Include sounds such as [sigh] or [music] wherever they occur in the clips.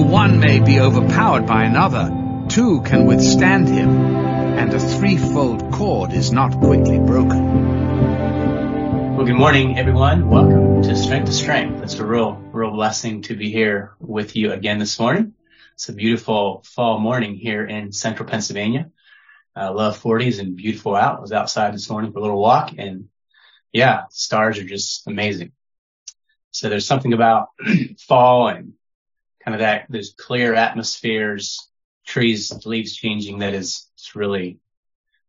Though one may be overpowered by another, two can withstand him, and a threefold cord is not quickly broken. Well, good morning, everyone. Welcome to Strength to Strength. It's a real, real blessing to be here with you again this morning. It's a beautiful fall morning here in central Pennsylvania. I love 40s and beautiful out. I was outside this morning for a little walk and yeah, stars are just amazing. So there's something about [clears throat] fall and kind of that, those clear atmospheres, trees, leaves changing that is, it's really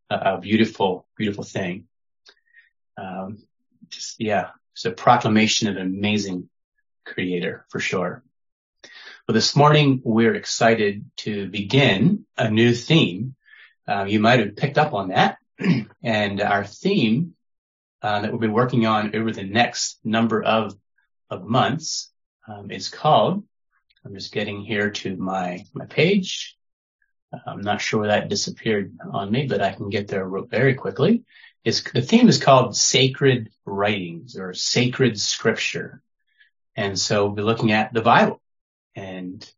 a, a beautiful, beautiful thing. Um, just, yeah, it's a proclamation of an amazing creator for sure. Well, this morning we're excited to begin a new theme. Um, you might have picked up on that. [clears throat] and our theme uh, that we'll be working on over the next number of of months um, is called. I'm just getting here to my my page. I'm not sure that disappeared on me, but I can get there very quickly. It's, the theme is called sacred writings or sacred scripture. And so we'll be looking at the Bible and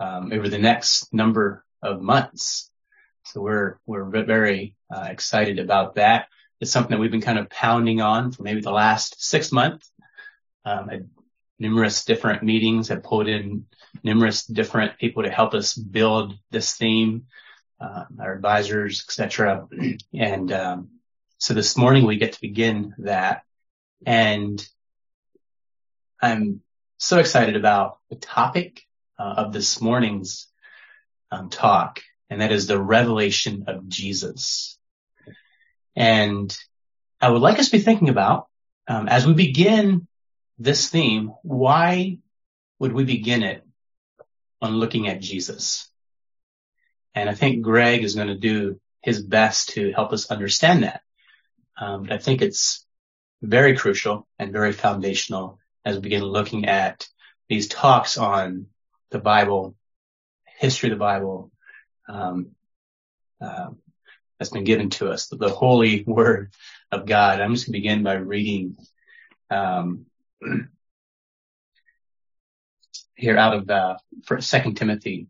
um, over the next number of months. So we're we're very uh, excited about that. It's something that we've been kind of pounding on for maybe the last six months. Um, numerous different meetings. have pulled in numerous different people to help us build this theme, uh, our advisors, etc. [clears throat] And um, so this morning we get to begin that, and I'm so excited about the topic uh, of this morning's um, talk, and that is the revelation of Jesus. And I would like us to be thinking about um, as we begin this theme, why would we begin it on looking at Jesus? And I think Greg is going to do his best to help us understand that. Um, but I think it's very crucial and very foundational as we begin looking at these talks on the Bible, history of the Bible, um, uh, that's been given to us, the, the, holy [laughs] word of God. I'm just going to begin by reading um, here out of uh, Second Timothy.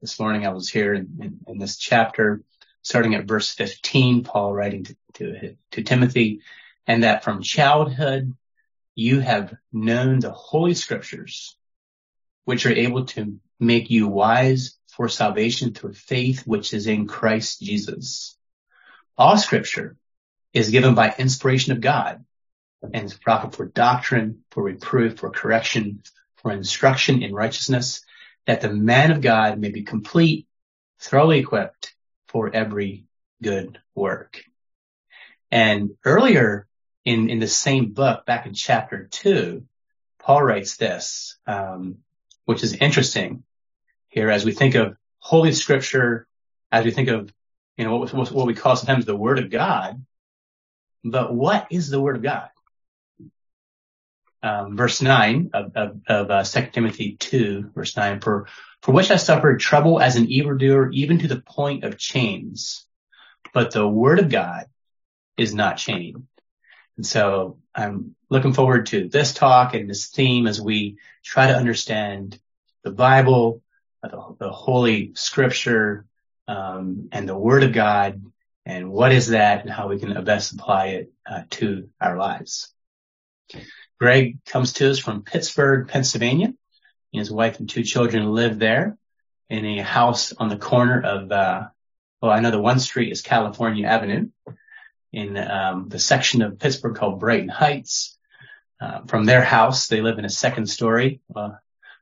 This morning I was here in, in, in, this chapter, starting at verse 15, Paul writing to, to, to Timothy, and that from childhood you have known the holy scriptures, which are able to make you wise for salvation through faith, which is in Christ Jesus. All scripture is given by inspiration of God and is proper for doctrine, for reproof, for correction, for instruction in righteousness, that the man of God may be complete, thoroughly equipped for every good work. And earlier in, in the same book, back in chapter two, Paul writes this, um, which is interesting here as we think of Holy Scripture, as we think of, you know, what, what we call sometimes the Word of God. But what is the Word of God? Um, verse 9 of, of, uh, 2 Timothy 2, verse 9, for, for which I suffered trouble as an evildoer, even to the point of chains. But the word of God is not chained. And so I'm looking forward to this talk and this theme as we try to understand the Bible, the, the Holy Scripture, um, and the Word of God, and what is that, and how we can best apply it uh, to our lives. Greg comes to us from Pittsburgh, Pennsylvania. His wife and two children live there in a house on the corner of, uh, well, I know the one street is California Avenue in um, the section of Pittsburgh called Brighton Heights. Uh, from their house, they live in a second story uh,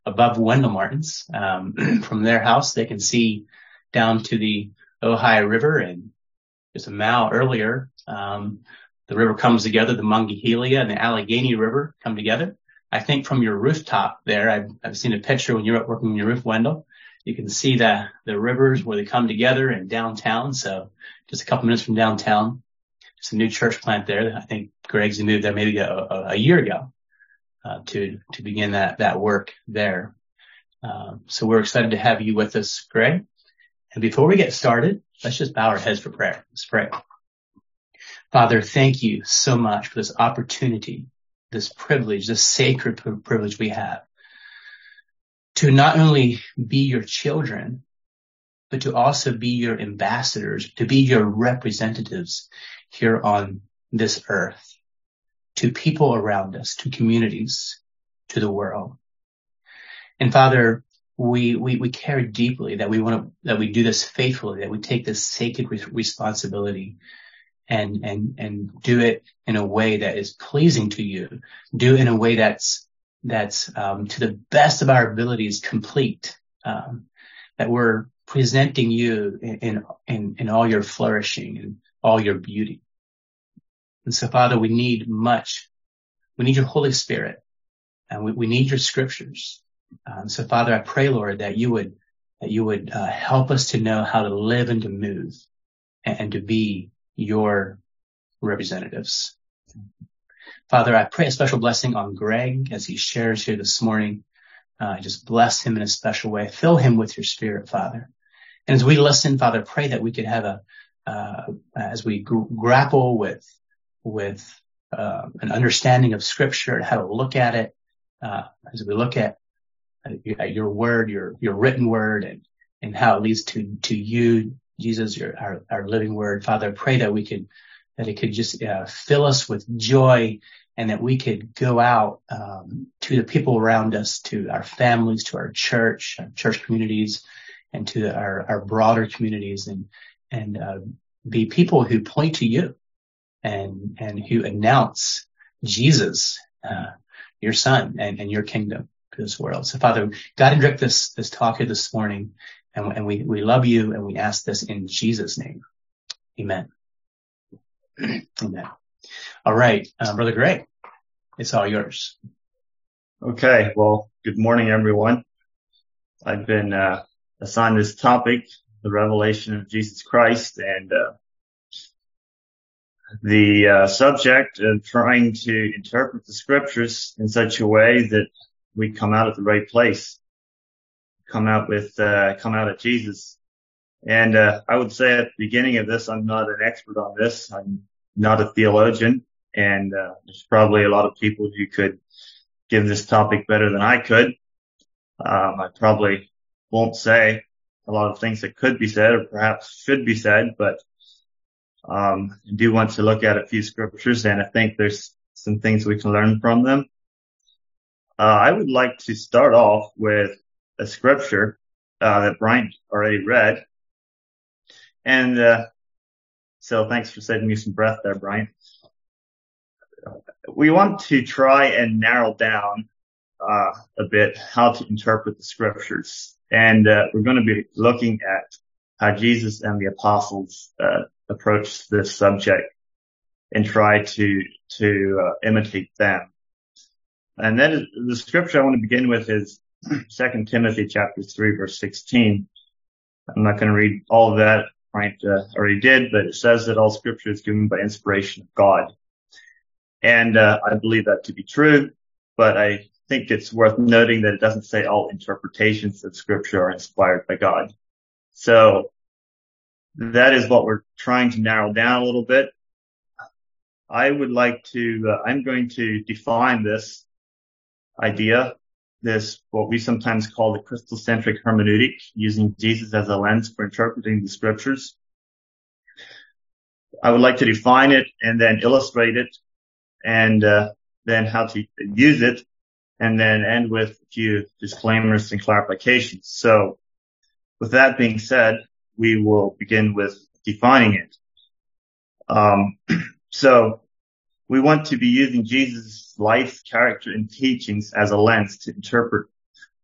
above Wendell Martin's. Um, [clears throat] from their house, they can see down to the Ohio River and just a mile earlier, um, the river comes together, the Monongahela and the Allegheny River come together. I think from your rooftop there, I've, I've seen a picture when you're up working on your roof, Wendell. You can see the, the rivers where they come together in downtown. So just a couple minutes from downtown, just a new church plant there. I think Greg's moved there maybe a, a, a year ago, uh, to, to begin that, that work there. Um, so we're excited to have you with us, Greg. And before we get started, let's just bow our heads for prayer. Let's pray. Father, thank you so much for this opportunity, this privilege, this sacred privilege we have to not only be your children, but to also be your ambassadors, to be your representatives here on this earth to people around us, to communities, to the world. And Father, we, we, we care deeply that we want to, that we do this faithfully, that we take this sacred re- responsibility and, and, and do it in a way that is pleasing to you. Do it in a way that's, that's, um, to the best of our abilities complete. Um, that we're presenting you in, in, in all your flourishing and all your beauty. And so Father, we need much. We need your Holy Spirit and we, we need your scriptures. Um, so Father, I pray, Lord, that you would, that you would uh, help us to know how to live and to move and, and to be your representatives. Father, I pray a special blessing on Greg as he shares here this morning. Uh, just bless him in a special way. Fill him with your spirit, Father. And as we listen, Father, pray that we could have a, uh, as we gr- grapple with, with, uh, an understanding of scripture and how to look at it, uh, as we look at, at your word, your, your written word and, and how it leads to, to you, Jesus, your, our, our living word. Father, I pray that we could, that it could just uh, fill us with joy and that we could go out um, to the people around us, to our families, to our church, our church communities, and to our, our broader communities, and and uh, be people who point to you, and and who announce Jesus, uh, your Son, and, and your kingdom to this world. So, Father, God and direct this this talk here this morning, and, and we we love you, and we ask this in Jesus' name, Amen. Amen. All right, uh, Brother Greg, it's all yours. Okay, well, good morning, everyone. I've been uh, assigned this topic, the revelation of Jesus Christ, and uh, the uh, subject of trying to interpret the scriptures in such a way that we come out at the right place, come out with, uh, come out at Jesus. And uh, I would say at the beginning of this, I'm not an expert on this. I'm not a theologian, and uh, there's probably a lot of people who could give this topic better than I could. Um, I probably won't say a lot of things that could be said or perhaps should be said, but um, I do want to look at a few scriptures, and I think there's some things we can learn from them. Uh, I would like to start off with a scripture uh, that Brian already read, and uh, so thanks for saving me some breath there, Brian. We want to try and narrow down uh, a bit how to interpret the scriptures, and uh, we're going to be looking at how Jesus and the apostles uh, approached this subject and try to to uh, imitate them. And then the scripture I want to begin with is Second Timothy chapter three verse sixteen. I'm not going to read all of that Frank uh, already did, but it says that all scripture is given by inspiration of God. And uh, I believe that to be true, but I think it's worth noting that it doesn't say all interpretations of scripture are inspired by God. So that is what we're trying to narrow down a little bit. I would like to, uh, I'm going to define this idea this, what we sometimes call the Christocentric hermeneutic, using Jesus as a lens for interpreting the scriptures. I would like to define it and then illustrate it and uh, then how to use it and then end with a few disclaimers and clarifications. So with that being said, we will begin with defining it. Um, [clears throat] so we want to be using Jesus' life, character, and teachings as a lens to interpret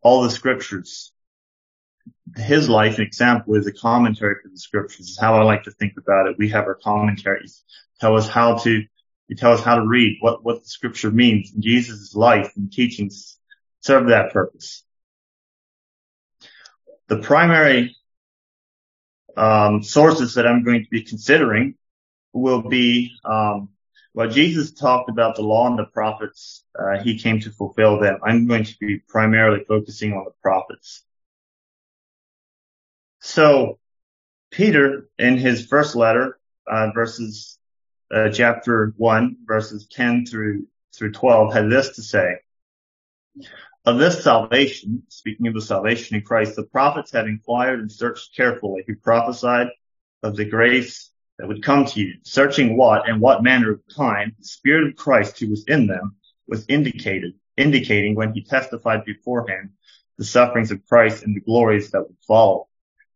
all the scriptures. His life and example is a commentary for the scriptures is how I like to think about it. We have our commentaries tell us how to, tell us how to read, what, what the scripture means. Jesus' life and teachings serve that purpose. The primary um, sources that I'm going to be considering will be um, well, Jesus talked about the law and the prophets. Uh, he came to fulfill them. I'm going to be primarily focusing on the prophets. So Peter in his first letter, uh, verses, uh, chapter one, verses 10 through, through 12 had this to say. Of this salvation, speaking of the salvation in Christ, the prophets had inquired and searched carefully who prophesied of the grace that would come to you, searching what and what manner of time the Spirit of Christ who was in them was indicated, indicating when he testified beforehand the sufferings of Christ and the glories that would follow.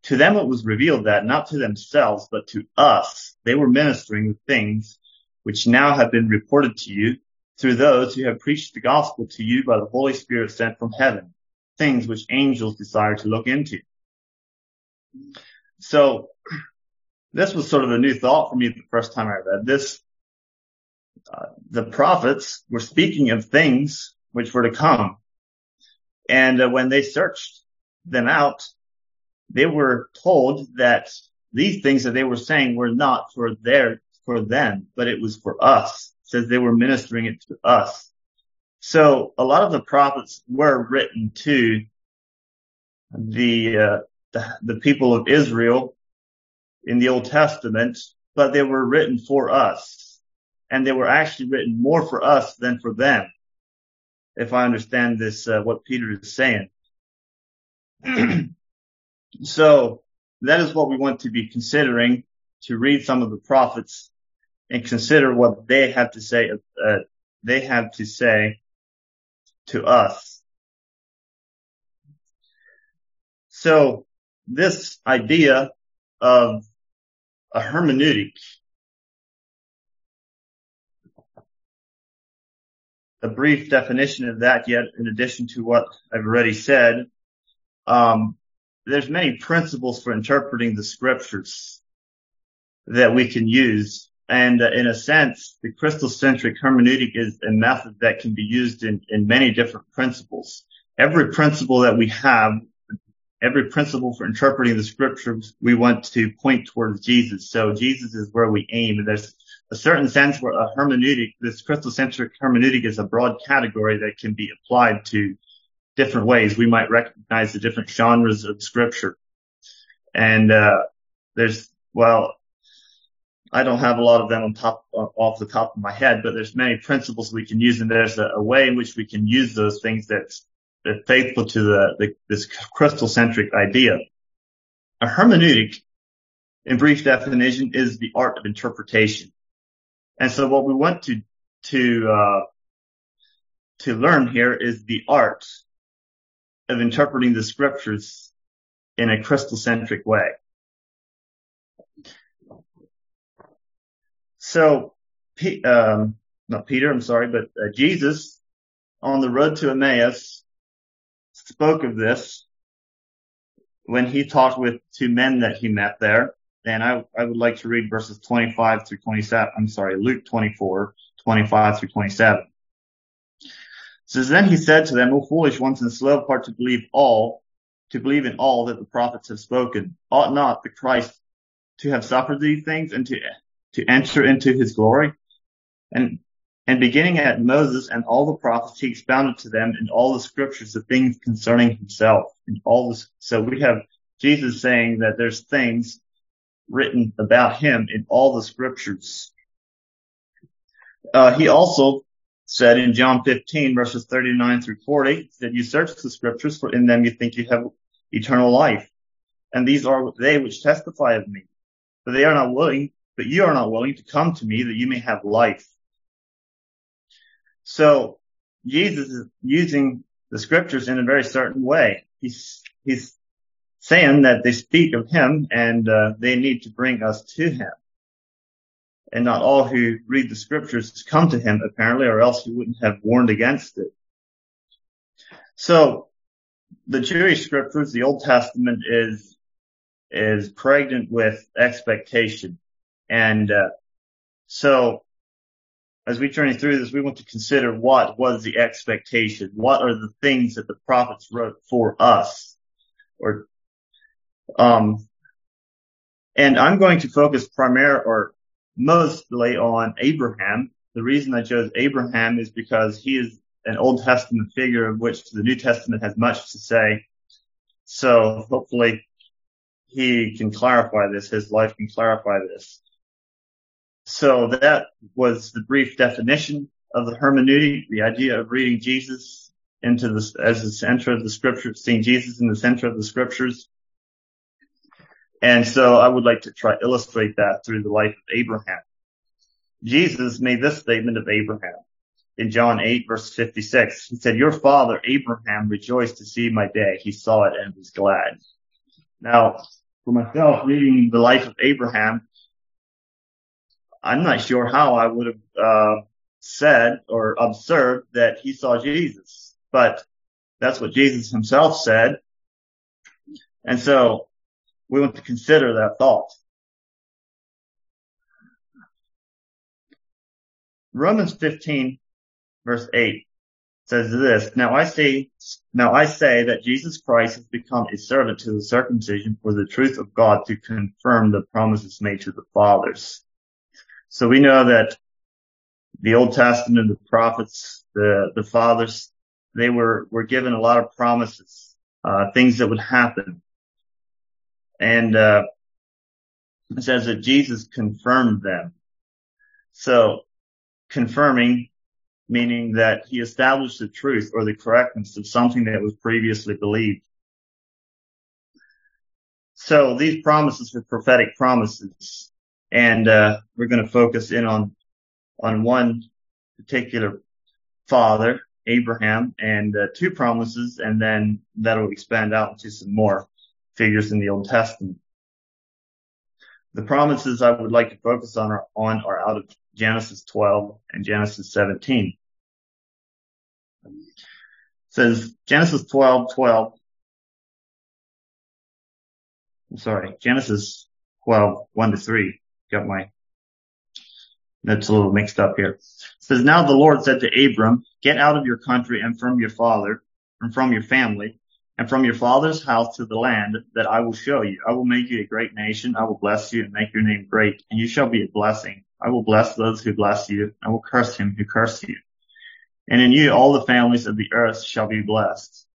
To them it was revealed that not to themselves, but to us, they were ministering the things which now have been reported to you through those who have preached the gospel to you by the Holy Spirit sent from heaven, things which angels desire to look into. So this was sort of a new thought for me the first time I read this. Uh, the prophets were speaking of things which were to come. And uh, when they searched them out, they were told that these things that they were saying were not for their, for them, but it was for us says they were ministering it to us. So a lot of the prophets were written to the, uh, the, the people of Israel in the Old Testament, but they were written for us. And they were actually written more for us than for them. If I understand this, uh, what Peter is saying. [clears throat] so that is what we want to be considering to read some of the prophets and consider what they have to say, uh, they have to say to us. So this idea of a hermeneutic, a brief definition of that yet in addition to what I've already said, um, there's many principles for interpreting the scriptures that we can use. And uh, in a sense, the Christocentric hermeneutic is a method that can be used in, in many different principles. Every principle that we have, every principle for interpreting the scriptures, we want to point towards Jesus. So Jesus is where we aim. And there's a certain sense where a hermeneutic, this Christocentric hermeneutic is a broad category that can be applied to different ways. We might recognize the different genres of scripture. And, uh, there's, well, I don't have a lot of them on top, off the top of my head, but there's many principles we can use and there's a, a way in which we can use those things that's, faithful to the, the this idea. A hermeneutic, in brief definition, is the art of interpretation. And so what we want to, to, uh, to learn here is the art of interpreting the scriptures in a Christocentric way. So, um, not Peter, I'm sorry, but uh, Jesus on the road to Emmaus spoke of this when he talked with two men that he met there. And I, I would like to read verses 25 through 27. I'm sorry, Luke 24, 25 through 27. It says, then he said to them, O foolish ones and slow of heart to believe all, to believe in all that the prophets have spoken. Ought not the Christ to have suffered these things and to to enter into his glory. And, and beginning at Moses and all the prophets, he expounded to them in all the scriptures the things concerning himself. And all this, so we have Jesus saying that there's things written about him in all the scriptures. Uh, he also said in John 15 verses 39 through 40 that you search the scriptures for in them you think you have eternal life. And these are they which testify of me, but they are not willing but you are not willing to come to me that you may have life. So Jesus is using the scriptures in a very certain way. He's, he's saying that they speak of him and uh, they need to bring us to him. And not all who read the scriptures come to him apparently or else he wouldn't have warned against it. So the Jewish scriptures, the Old Testament is, is pregnant with expectation. And uh, so as we journey through this, we want to consider what was the expectation? What are the things that the prophets wrote for us? Or, um, and I'm going to focus primarily or mostly on Abraham. The reason I chose Abraham is because he is an Old Testament figure of which the New Testament has much to say. So hopefully he can clarify this. His life can clarify this. So that was the brief definition of the hermeneutic, the idea of reading Jesus into the, as the center of the scriptures, seeing Jesus in the center of the scriptures. And so I would like to try illustrate that through the life of Abraham. Jesus made this statement of Abraham in John 8 verse 56. He said, your father Abraham rejoiced to see my day. He saw it and was glad. Now, for myself, reading the life of Abraham, I'm not sure how I would have uh, said or observed that he saw Jesus, but that's what Jesus himself said. And so we want to consider that thought. Romans 15 verse 8 says this, Now I now I say that Jesus Christ has become a servant to the circumcision for the truth of God to confirm the promises made to the fathers. So we know that the Old Testament, the prophets, the, the fathers, they were, were given a lot of promises, uh, things that would happen. And, uh, it says that Jesus confirmed them. So confirming meaning that he established the truth or the correctness of something that was previously believed. So these promises were prophetic promises, and uh, we're going to focus in on on one particular father, Abraham, and uh, two promises, and then that'll expand out into some more figures in the Old Testament. The promises I would like to focus on are, on are out of Genesis 12 and Genesis 17. It says Genesis 12, 12. I'm sorry, Genesis 12, 1 to 3. Got my that's a little mixed up here. It says, Now the Lord said to Abram, Get out of your country and from your father and from your family and from your father's house to the land that I will show you. I will make you a great nation. I will bless you and make your name great, and you shall be a blessing. I will bless those who bless you. I will curse him who curse you. And in you all the families of the earth shall be blessed.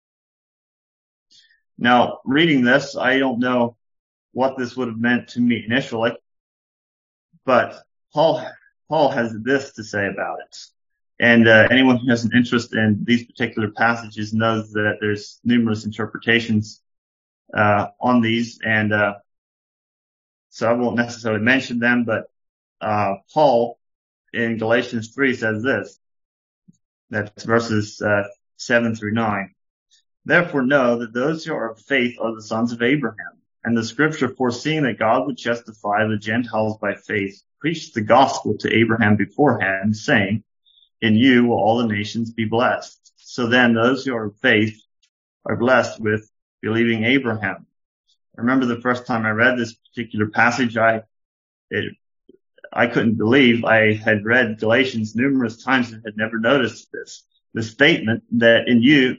Now, reading this, I don't know what this would have meant to me initially, but Paul, Paul has this to say about it. And uh, anyone who has an interest in these particular passages knows that there's numerous interpretations uh, on these, and uh, so I won't necessarily mention them, but uh, Paul in Galatians 3 says this. That's verses uh, 7 through 9. Therefore know that those who are of faith are the sons of Abraham. And the scripture foreseeing that God would justify the Gentiles by faith preached the gospel to Abraham beforehand saying, in you will all the nations be blessed. So then those who are of faith are blessed with believing Abraham. I remember the first time I read this particular passage, I, it I couldn't believe I had read Galatians numerous times and had never noticed this. The statement that in you,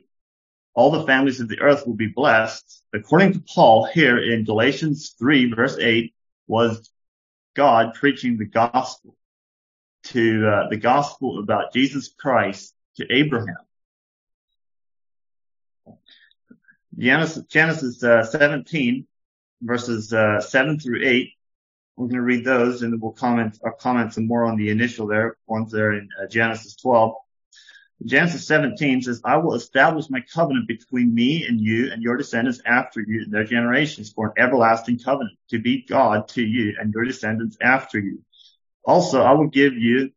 all the families of the earth will be blessed, according to Paul here in Galatians 3 verse 8, was God preaching the gospel to uh, the gospel about Jesus Christ to Abraham. Genesis, Genesis uh, 17 verses uh, 7 through 8 we're going to read those and we'll comment, I'll comment some more on the initial there, ones there in uh, Genesis 12. Genesis 17 says, I will establish my covenant between me and you and your descendants after you and their generations for an everlasting covenant to be God to you and your descendants after you. Also, I will give you,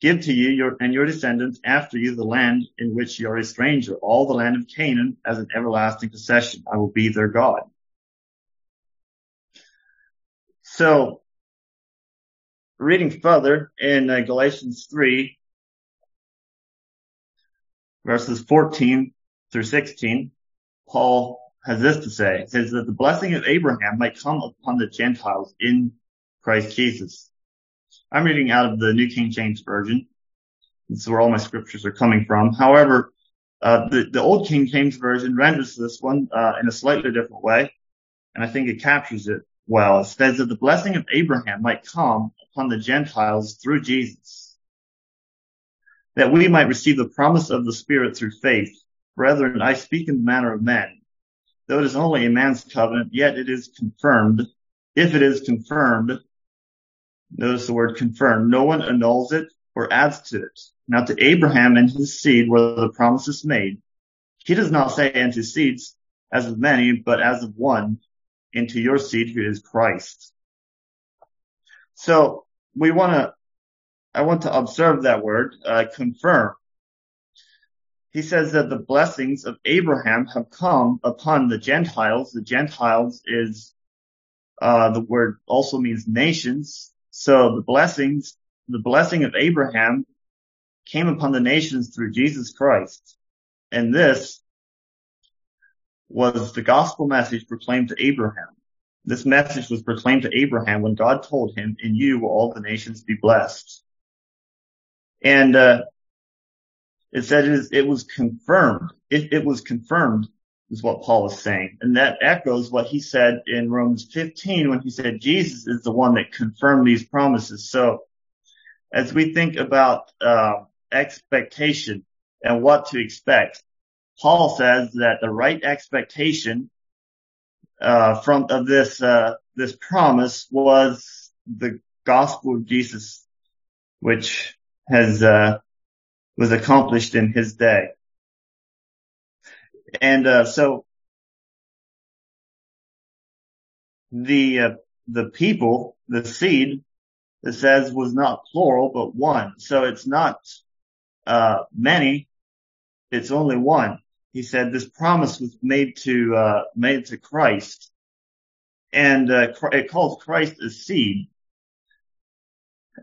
give to you your, and your descendants after you the land in which you are a stranger, all the land of Canaan as an everlasting possession. I will be their God. So reading further in uh, Galatians 3 verses 14 through 16, Paul has this to say. It says that the blessing of Abraham might come upon the Gentiles in Christ Jesus. I'm reading out of the New King James Version. This is where all my scriptures are coming from. However, uh, the, the Old King James Version renders this one uh, in a slightly different way, and I think it captures it well. It says that the blessing of Abraham might come upon the Gentiles through Jesus, that we might receive the promise of the Spirit through faith. Brethren, I speak in the manner of men. Though it is only a man's covenant, yet it is confirmed. If it is confirmed, notice the word confirmed, no one annuls it or adds to it. Now to Abraham and his seed were the promises made. He does not say into seeds as of many, but as of one, into your seed who is Christ. So we want to, I want to observe that word, uh, confirm. He says that the blessings of Abraham have come upon the Gentiles. The Gentiles is, uh, the word also means nations. So the blessings, the blessing of Abraham came upon the nations through Jesus Christ. And this was the gospel message proclaimed to Abraham. This message was proclaimed to Abraham when God told him, in you will all the nations be blessed. And, uh, it said it, was confirmed. It, was confirmed is what Paul is saying. And that echoes what he said in Romans 15 when he said Jesus is the one that confirmed these promises. So as we think about, uh, expectation and what to expect, Paul says that the right expectation uh, from of this uh, this promise was the gospel of Jesus, which has uh, was accomplished in his day. And uh, so the uh, the people, the seed, it says was not plural but one. So it's not uh, many, it's only one he said this promise was made to uh, made to Christ, and uh, it calls Christ a seed.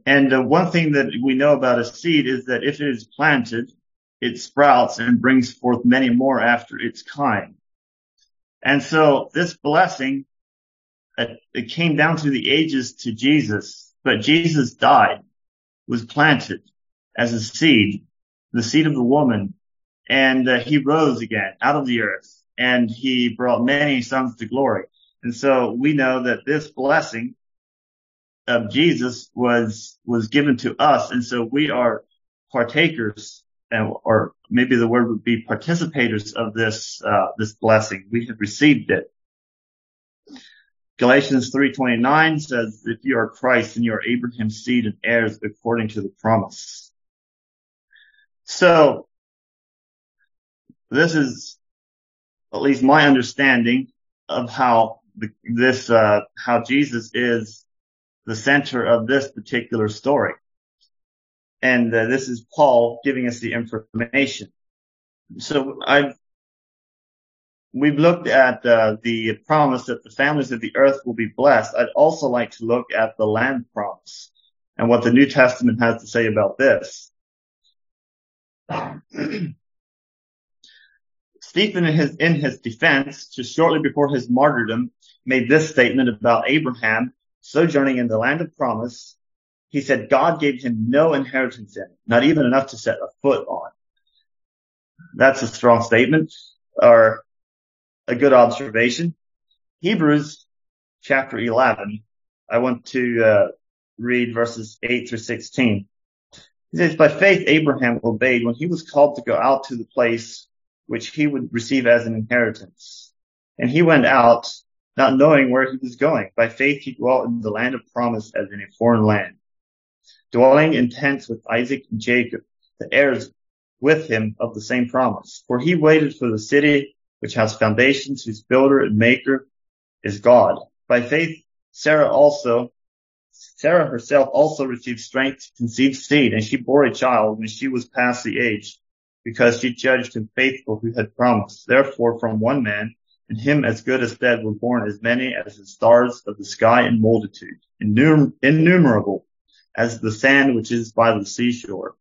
And uh, one thing that we know about a seed is that if it is planted, it sprouts and brings forth many more after its kind. And so this blessing, uh, it came down through the ages to Jesus, but Jesus died, was planted as a seed, the seed of the woman, and uh, he rose again out of the earth and he brought many sons to glory. And so we know that this blessing of Jesus was, was given to us. And so we are partakers or maybe the word would be participators of this, uh, this blessing. We have received it. Galatians 3.29 says, if you are Christ and you are Abraham's seed and heirs according to the promise. So this is at least my understanding of how the, this, uh, how Jesus is the center of this particular story. And uh, this is Paul giving us the information. So I've, we've looked at uh, the promise that the families of the earth will be blessed. I'd also like to look at the land promise and what the New Testament has to say about this. [clears throat] Stephen in his, in his defense, just shortly before his martyrdom, made this statement about Abraham sojourning in the land of promise. He said God gave him no inheritance in it, not even enough to set a foot on. That's a strong statement or a good observation. Hebrews chapter 11. I want to uh, read verses 8 through 16. He says, by faith Abraham obeyed when he was called to go out to the place which he would receive as an inheritance. And he went out, not knowing where he was going. By faith he dwelt in the land of promise as in a foreign land, dwelling in tents with Isaac and Jacob, the heirs with him of the same promise. For he waited for the city which has foundations, whose builder and maker is God. By faith Sarah also Sarah herself also received strength to conceive seed, and she bore a child when she was past the age because she judged him faithful who had promised. Therefore, from one man, and him as good as dead, were born as many as the stars of the sky in multitude, innumerable as the sand which is by the seashore.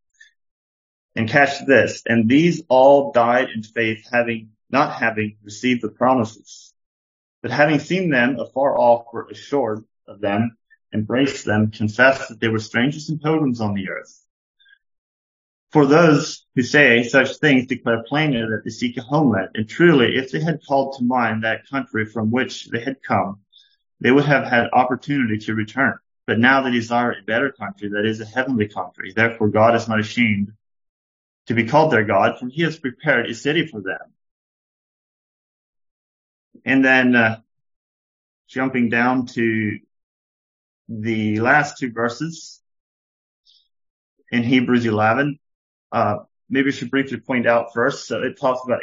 And catch this, and these all died in faith, having not having received the promises, but having seen them afar off, were assured of them, embraced them, confessed that they were strangers and pilgrims on the earth. For those who say such things declare plainly that they seek a homeland. And truly, if they had called to mind that country from which they had come, they would have had opportunity to return. But now they desire a better country, that is a heavenly country. Therefore God is not ashamed to be called their God, for he has prepared a city for them. And then, uh, jumping down to the last two verses in Hebrews 11, uh, maybe I should briefly point out first. So it talks about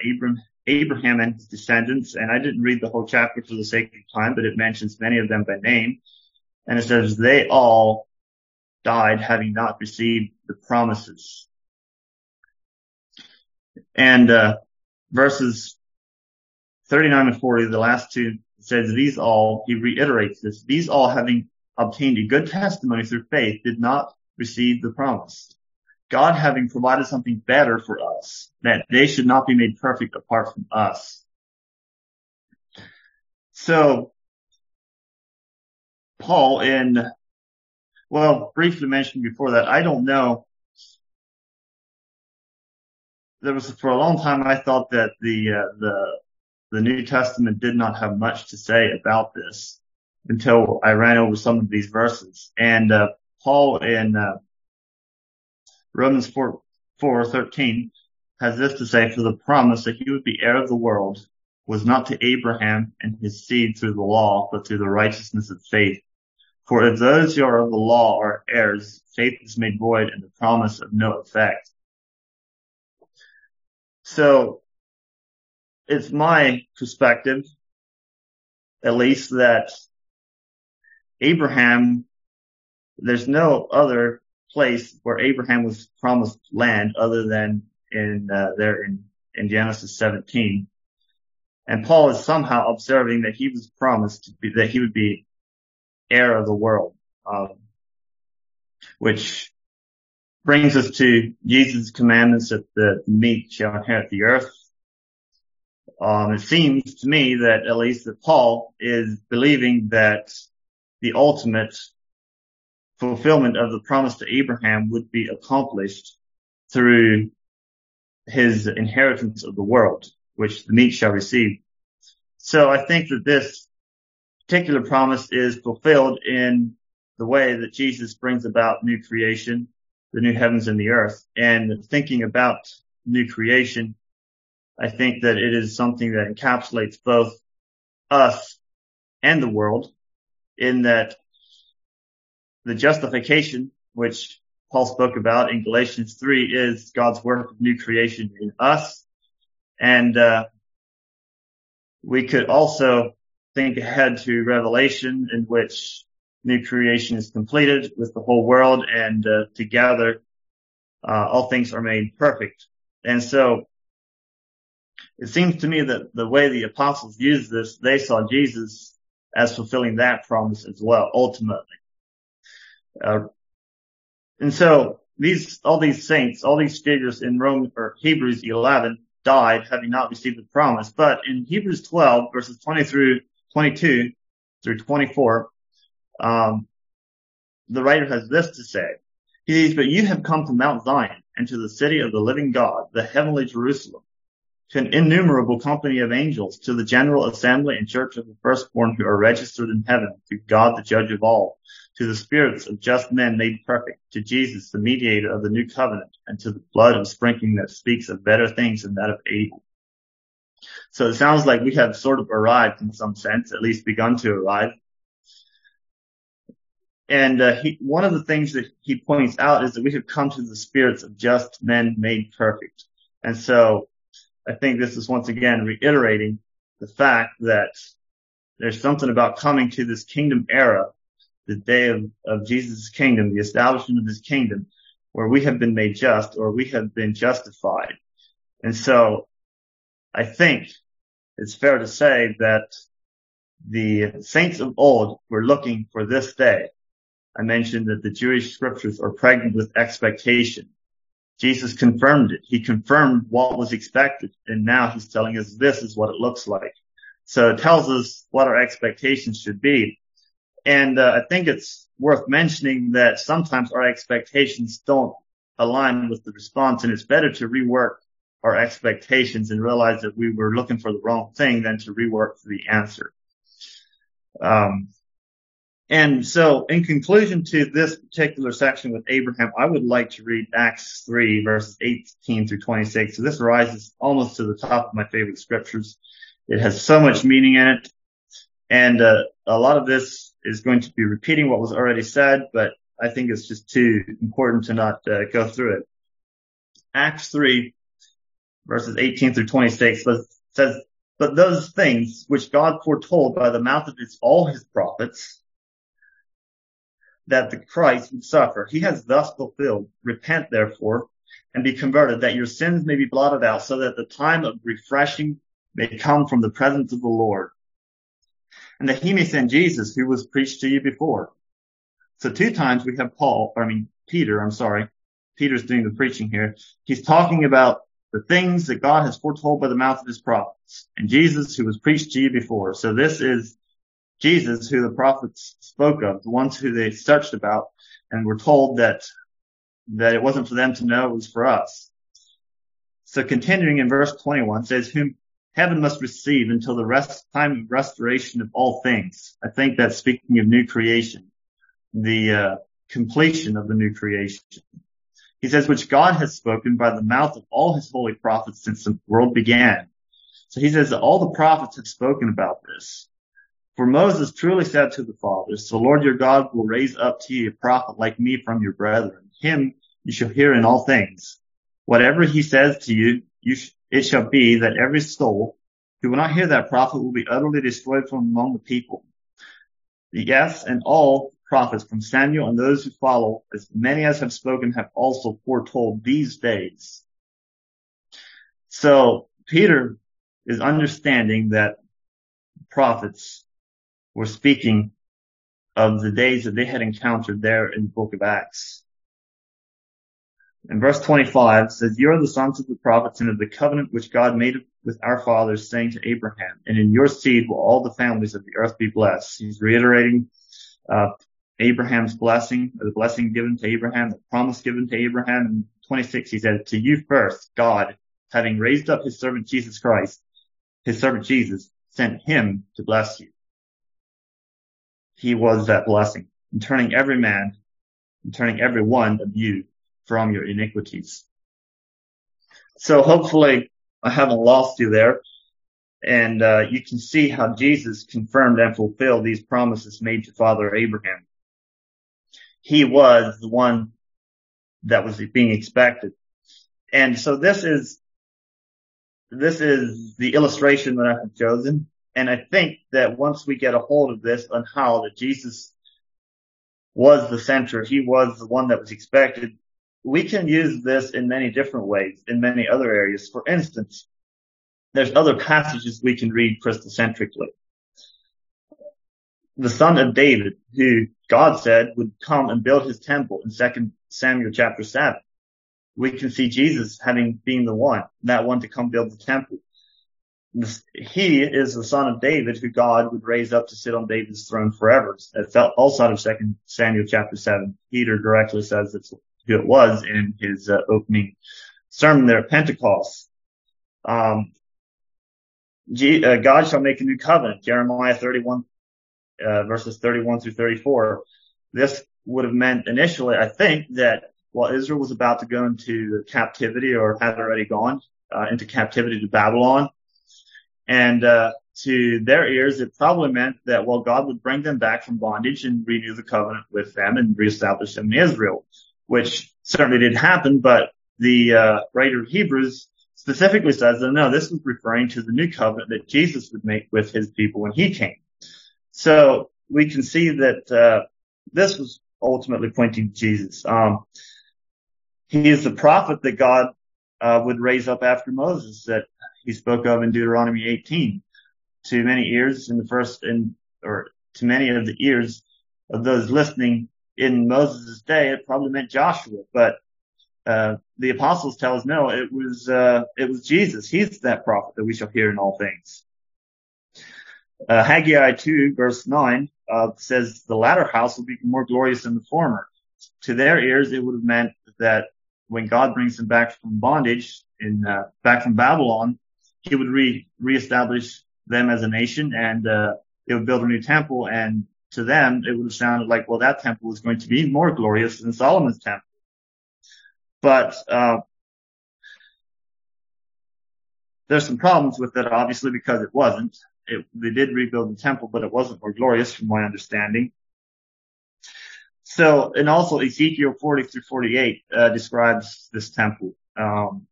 Abraham and his descendants, and I didn't read the whole chapter for the sake of time, but it mentions many of them by name. And it says they all died having not received the promises. And, uh, verses 39 and 40, the last two says these all, he reiterates this, these all having obtained a good testimony through faith did not receive the promise. God having provided something better for us, that they should not be made perfect apart from us. So, Paul in, well, briefly mentioned before that, I don't know. There was, for a long time, I thought that the, uh, the, the New Testament did not have much to say about this until I ran over some of these verses. And, uh, Paul in, uh, Romans 4, 4, 13 has this to say, for the promise that he would be heir of the world was not to Abraham and his seed through the law, but through the righteousness of faith. For if those who are of the law are heirs, faith is made void and the promise of no effect. So it's my perspective, at least that Abraham, there's no other place where Abraham was promised land other than in uh, there in, in Genesis 17. And Paul is somehow observing that he was promised be, that he would be heir of the world, um, which brings us to Jesus' commandments that the meek shall inherit the earth. Um, it seems to me that at least that Paul is believing that the ultimate fulfillment of the promise to Abraham would be accomplished through his inheritance of the world, which the meek shall receive. So I think that this particular promise is fulfilled in the way that Jesus brings about new creation, the new heavens and the earth. And thinking about new creation, I think that it is something that encapsulates both us and the world in that the justification, which Paul spoke about in Galatians 3 is God's work of new creation in us. And, uh, we could also think ahead to Revelation in which new creation is completed with the whole world and, uh, together, uh, all things are made perfect. And so it seems to me that the way the apostles used this, they saw Jesus as fulfilling that promise as well, ultimately. Uh, and so these, all these saints, all these figures in Rome or Hebrews 11 died having not received the promise. But in Hebrews 12 verses 20 through 22 through 24, um, the writer has this to say. He says, but you have come to Mount Zion and to the city of the living God, the heavenly Jerusalem, to an innumerable company of angels, to the general assembly and church of the firstborn who are registered in heaven, to God the judge of all, to the spirits of just men made perfect, to Jesus, the mediator of the new covenant, and to the blood of sprinkling that speaks of better things than that of Abel. So it sounds like we have sort of arrived in some sense, at least begun to arrive. And uh, he, one of the things that he points out is that we have come to the spirits of just men made perfect. And so I think this is once again reiterating the fact that there's something about coming to this kingdom era, the day of, of Jesus' kingdom, the establishment of his kingdom, where we have been made just or we have been justified. And so I think it's fair to say that the saints of old were looking for this day. I mentioned that the Jewish scriptures are pregnant with expectation. Jesus confirmed it. He confirmed what was expected. And now he's telling us this is what it looks like. So it tells us what our expectations should be. And uh, I think it's worth mentioning that sometimes our expectations don't align with the response and it's better to rework our expectations and realize that we were looking for the wrong thing than to rework the answer. Um, and so in conclusion to this particular section with Abraham, I would like to read Acts 3 verses 18 through 26. So this rises almost to the top of my favorite scriptures. It has so much meaning in it. And uh, a lot of this is going to be repeating what was already said, but I think it's just too important to not uh, go through it. Acts 3 verses 18 through 26. says, but those things which God foretold by the mouth of his, all his prophets, that the Christ would suffer, he has thus fulfilled. Repent therefore and be converted that your sins may be blotted out so that the time of refreshing may come from the presence of the Lord and that he may send Jesus who was preached to you before. So two times we have Paul, I mean, Peter, I'm sorry. Peter's doing the preaching here. He's talking about the things that God has foretold by the mouth of his prophets and Jesus who was preached to you before. So this is Jesus who the prophets spoke of, the ones who they searched about and were told that, that it wasn't for them to know, it was for us. So continuing in verse 21 says, whom heaven must receive until the rest, time of restoration of all things. I think that's speaking of new creation, the uh, completion of the new creation. He says, which God has spoken by the mouth of all his holy prophets since the world began. So he says that all the prophets have spoken about this. For Moses truly said to the fathers, the Lord your God will raise up to you a prophet like me from your brethren. Him you shall hear in all things. Whatever he says to you, you sh- it shall be that every soul who will not hear that prophet will be utterly destroyed from among the people. The yes, and all prophets from Samuel and those who follow, as many as have spoken, have also foretold these days. So Peter is understanding that prophets were speaking of the days that they had encountered there in the book of Acts. In verse 25 says, You are the sons of the prophets and of the covenant which God made with our fathers, saying to Abraham, and in your seed will all the families of the earth be blessed. He's reiterating uh, Abraham's blessing, the blessing given to Abraham, the promise given to Abraham. In 26, he said, To you first, God, having raised up his servant Jesus Christ, his servant Jesus, sent him to bless you. He was that blessing, in turning every man, in turning every one of you from your iniquities. So hopefully I haven't lost you there. And uh, you can see how Jesus confirmed and fulfilled these promises made to Father Abraham. He was the one that was being expected. And so this is, this is the illustration that I have chosen. And I think that once we get a hold of this on how that Jesus was the center, he was the one that was expected, we can use this in many different ways in many other areas. For instance, there's other passages we can read Christocentrically. The son of David, who God said would come and build his temple in 2 Samuel chapter 7. We can see Jesus having been the one, that one to come build the temple. He is the son of David who God would raise up to sit on David's throne forever. That's also out of 2 Samuel chapter 7. Peter directly says it's who it was in his uh, opening sermon there at Pentecost. Um, G, uh, God shall make a new covenant, Jeremiah 31, uh, verses 31 through 34. This would have meant initially, I think, that while Israel was about to go into captivity or had already gone uh, into captivity to Babylon, and uh, to their ears, it probably meant that well, God would bring them back from bondage and renew the covenant with them and reestablish them in Israel which certainly did happen, but the uh, writer of Hebrews specifically says that no, this was referring to the new covenant that Jesus would make with his people when he came. So we can see that uh, this was ultimately pointing to Jesus. Um, he is the prophet that God uh, would raise up after Moses that he spoke of in Deuteronomy 18. To many ears in the first, in, or to many of the ears of those listening in Moses' day, it probably meant Joshua, but uh, the apostles tell us no, it was uh, it was Jesus. He's that prophet that we shall hear in all things. Uh, Haggai 2 verse 9 uh, says the latter house will be more glorious than the former. To their ears, it would have meant that when God brings them back from bondage in uh, back from Babylon, He would re reestablish them as a nation and uh, it would build a new temple and to them, it would have sounded like, well, that temple is going to be more glorious than Solomon's temple. But, uh, there's some problems with that, obviously, because it wasn't. It, they did rebuild the temple, but it wasn't more glorious from my understanding. So, and also Ezekiel 40 through 48, uh, describes this temple. Um,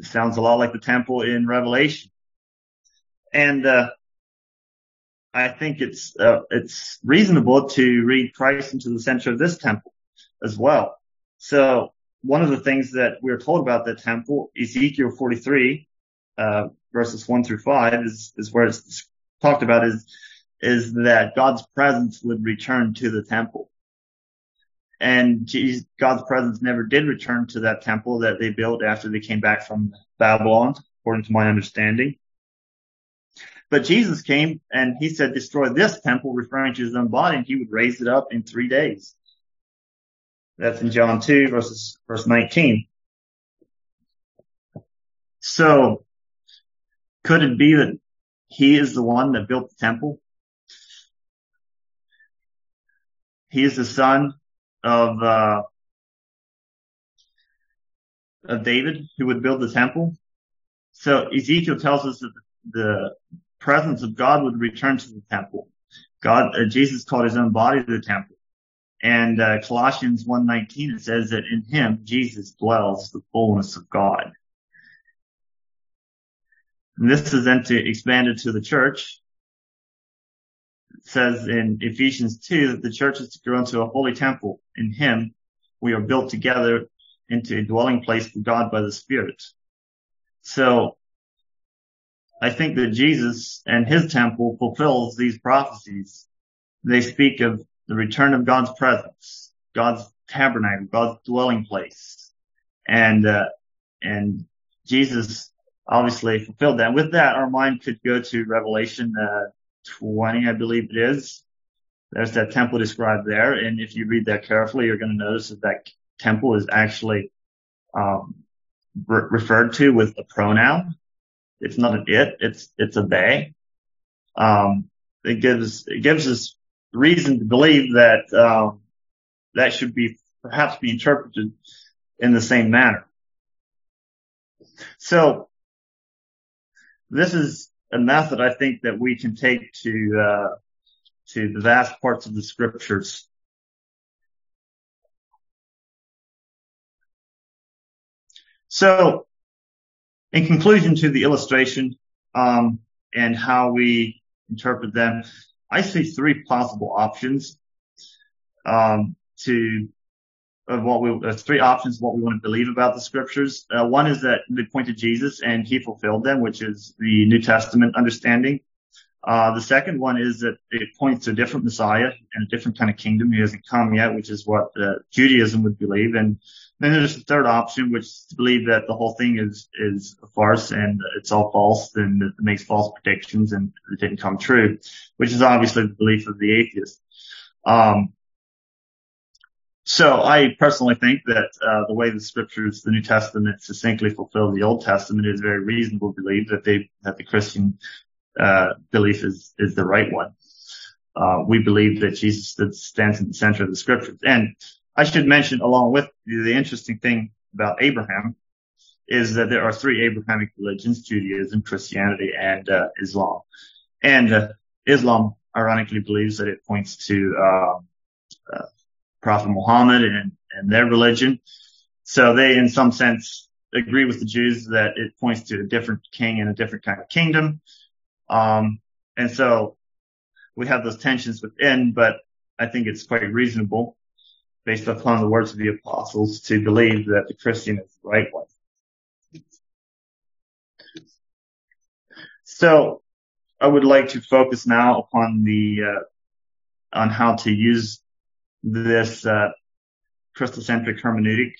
It sounds a lot like the temple in Revelation. And, uh, I think it's, uh, it's reasonable to read Christ into the center of this temple as well. So one of the things that we're told about the temple, Ezekiel 43, uh, verses one through five is, is where it's talked about is, is that God's presence would return to the temple. And Jesus, God's presence never did return to that temple that they built after they came back from Babylon, according to my understanding. But Jesus came and he said, destroy this temple, referring to his own body, and he would raise it up in three days. That's in John 2 verses, verse 19. So could it be that he is the one that built the temple? He is the son of, uh, of David who would build the temple. So Ezekiel tells us that the presence of God would return to the temple. God, uh, Jesus called his own body the temple. And uh, Colossians 1.19, it says that in him, Jesus dwells the fullness of God. And this is then to expanded to the church. Says in Ephesians 2 that the church is to grow into a holy temple. In him, we are built together into a dwelling place for God by the Spirit. So I think that Jesus and his temple fulfills these prophecies. They speak of the return of God's presence, God's tabernacle, God's dwelling place. And, uh, and Jesus obviously fulfilled that. With that, our mind could go to Revelation, uh, 20, I believe it is. There's that temple described there. And if you read that carefully, you're going to notice that that temple is actually, um, re- referred to with a pronoun. It's not an it, it's, it's a they. Um, it gives, it gives us reason to believe that um, that should be perhaps be interpreted in the same manner. So this is a method I think that we can take to uh, to the vast parts of the scriptures. So, in conclusion to the illustration um, and how we interpret them, I see three possible options um, to of what we uh, three options of what we want to believe about the scriptures. Uh, one is that they point to Jesus and he fulfilled them, which is the New Testament understanding. Uh, the second one is that it points to a different Messiah and a different kind of kingdom. He hasn't come yet, which is what uh, Judaism would believe. And then there's the third option, which is to believe that the whole thing is is a farce and it's all false and it makes false predictions and it didn't come true, which is obviously the belief of the atheist. Um, so I personally think that uh, the way the scriptures, the New Testament, succinctly fulfill the Old Testament is very reasonable to believe that they that the Christian uh, belief is is the right one. Uh, we believe that Jesus stands in the center of the scriptures. And I should mention along with the, interesting thing about Abraham is that there are three Abrahamic religions, Judaism, Christianity, and uh, Islam. And uh, Islam ironically believes that it points to uh, uh, Prophet Muhammad and, and their religion. So they, in some sense, agree with the Jews that it points to a different king and a different kind of kingdom. Um, and so we have those tensions within, but I think it's quite reasonable based upon the words of the apostles to believe that the Christian is the right one. So I would like to focus now upon the, uh, on how to use this, uh, Christocentric hermeneutic,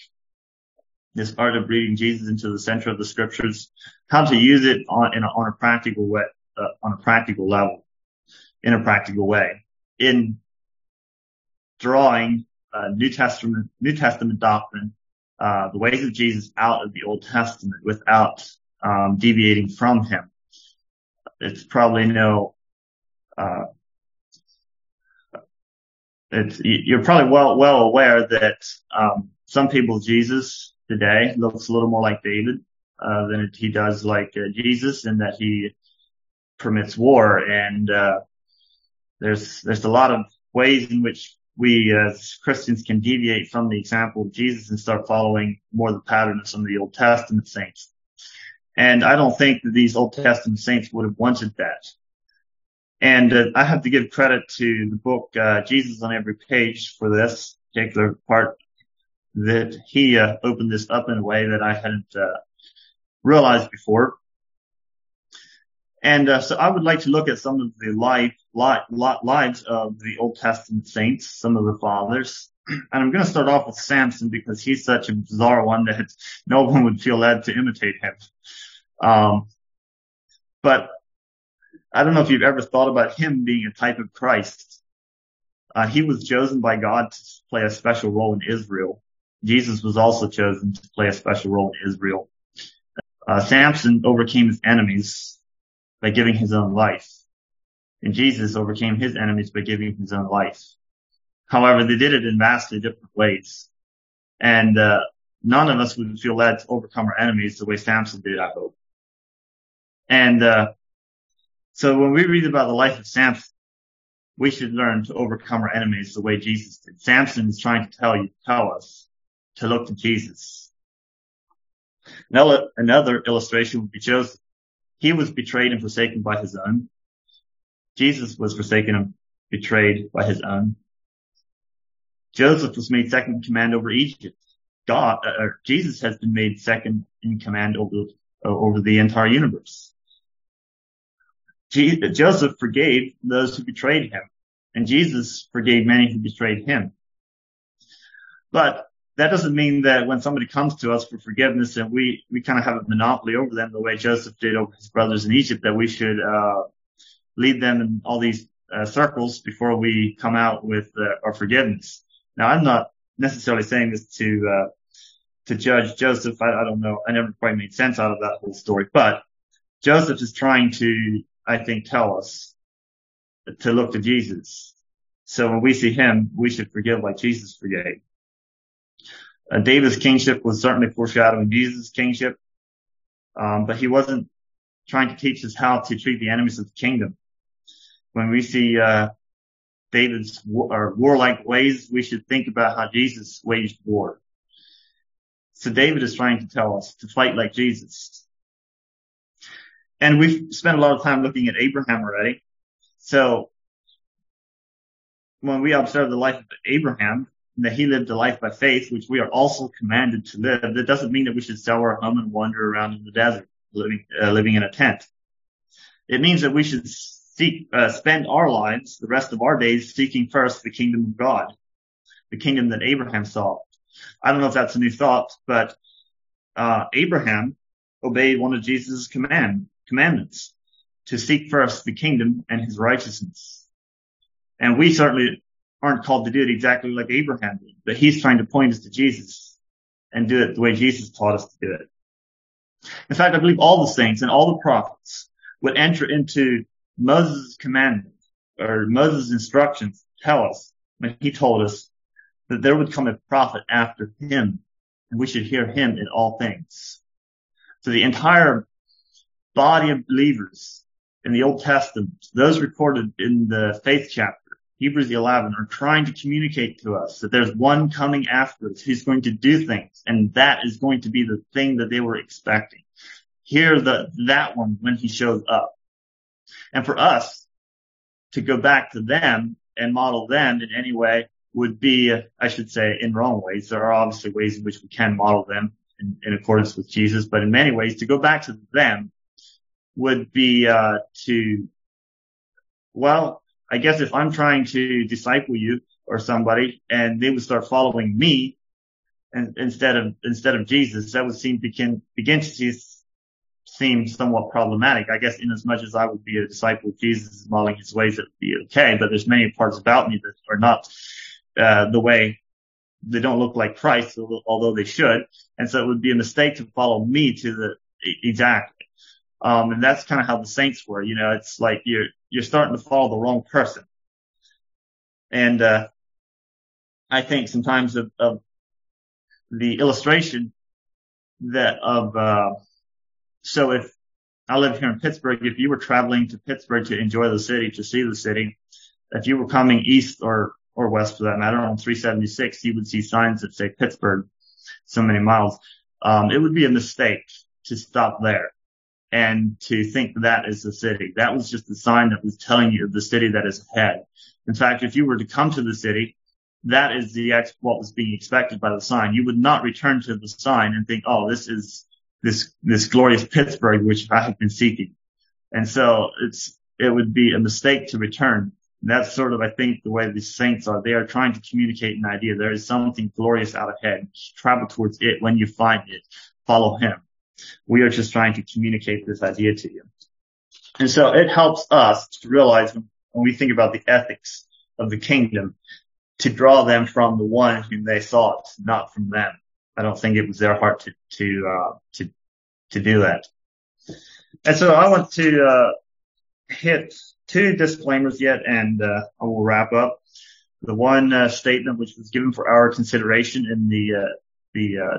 this art of reading Jesus into the center of the scriptures, how to use it on, a, on a practical way, uh, on a practical level, in a practical way, in drawing uh, New Testament New Testament doctrine, uh, the ways of Jesus out of the Old Testament without um, deviating from him. It's probably no. It's you're probably well well aware that um, some people Jesus today looks a little more like David uh, than he does like uh, Jesus, in that he permits war. And, uh, there's, there's a lot of ways in which we as Christians can deviate from the example of Jesus and start following more the pattern of some of the Old Testament saints. And I don't think that these Old Testament saints would have wanted that. And uh, I have to give credit to the book uh, Jesus on Every Page for this particular part that he uh, opened this up in a way that I hadn't uh, realized before. And uh, so I would like to look at some of the life, li- lives of the Old Testament saints, some of the fathers. [clears throat] And I'm going to start off with Samson because he's such a bizarre one that [laughs] no one would feel led to imitate him. Um, but I don't know if you've ever thought about him being a type of Christ. Uh, he was chosen by God to play a special role in Israel. Jesus was also chosen to play a special role in Israel. Uh, Samson overcame his enemies by giving his own life. And Jesus overcame his enemies by giving his own life. However, they did it in vastly different ways. And, uh, none of us would feel led to overcome our enemies the way Samson did, I hope. And, uh, so when we read about the life of Samson, we should learn to overcome our enemies the way Jesus did. Samson is trying to tell you, tell us to look to Jesus. Another illustration would be Joseph. He was betrayed and forsaken by his own. Jesus was forsaken and betrayed by his own. Joseph was made second in command over Egypt. God, uh, Jesus has been made second in command over, uh, over the entire universe. Joseph forgave those who betrayed him, and Jesus forgave many who betrayed him. But that doesn't mean that when somebody comes to us for forgiveness and we, we kind of have a monopoly over them the way Joseph did over his brothers in Egypt, that we should, uh, lead them in all these uh, circles before we come out with uh, our forgiveness. Now, I'm not necessarily saying this to, uh, to judge Joseph. I, I don't know. I never quite made sense out of that whole story, but Joseph is trying to I think, tell us to look to Jesus. So when we see him, we should forgive like Jesus forgave. Uh, David's kingship was certainly foreshadowing Jesus' kingship, um, but he wasn't trying to teach us how to treat the enemies of the kingdom. When we see uh, David's war, warlike ways, we should think about how Jesus waged war. So David is trying to tell us to fight like Jesus. And we've spent a lot of time looking at Abraham already. So when we observe the life of Abraham, that he lived a life by faith, which we are also commanded to live, that doesn't mean that we should sell our home and wander around in the desert, living, uh, living in a tent. It means that we should seek, uh, spend our lives, the rest of our days, seeking first the kingdom of God, the kingdom that Abraham saw. I don't know if that's a new thought, but uh, Abraham obeyed one of Jesus' command, commandments to seek first the kingdom and his righteousness. And we certainly aren't called to do it exactly like Abraham did, but he's trying to point us to Jesus and do it the way Jesus taught us to do it. In fact, I believe all the saints and all the prophets would enter into Moses' commandment or Moses' instructions tell us when he told us that there would come a prophet after him and we should hear him in all things. So the entire body of believers in the Old Testament, those recorded in the faith chapter, Hebrews 11, are trying to communicate to us that there's one coming after us who's going to do things, and that is going to be the thing that they were expecting. Hear the, that one when he shows up. And for us to go back to them and model them in any way would be, I should say, in wrong ways. There are obviously ways in which we can model them in, in accordance with Jesus, but in many ways to go back to them would be uh, to, well, I guess if I'm trying to disciple you or somebody and they would start following me and instead of instead of Jesus, that would seem begin begin to see, seem somewhat problematic. I guess in as much as I would be a disciple of Jesus modeling his ways, it would be okay. But there's many parts about me that are not uh, the way they don't look like Christ, although they should. And so it would be a mistake to follow me to the exact um, and that's kind of how the Saints were. You know, it's like you're you're starting to follow the wrong person. And uh, I think sometimes of, of the illustration that of uh, so if I live here in Pittsburgh, if you were traveling to Pittsburgh to enjoy the city, to see the city, if you were coming east or or west for that matter on 376, you would see signs that say Pittsburgh so many miles. Um, it would be a mistake to stop there and to think that is the city. That was just the sign that was telling you the city that is ahead. In fact, if you were to come to the city, that is the ex- what was being expected by the sign. You would not return to the sign and think, oh, this is this this glorious Pittsburgh which I have been seeking. And so it's it would be a mistake to return. And that's sort of I think the way these saints are. They are trying to communicate an idea. There is something glorious out ahead. Travel towards it. When you find it, follow Him. We are just trying to communicate this idea to you. And so it helps us to realize when we think about the ethics of the kingdom to draw them from the one whom they sought, not from them. I don't think it was their heart to, to, uh, to, to do that. And so I want to, uh, hit two disclaimers yet and, uh, I will wrap up. The one, uh, statement which was given for our consideration in the, uh, the, uh,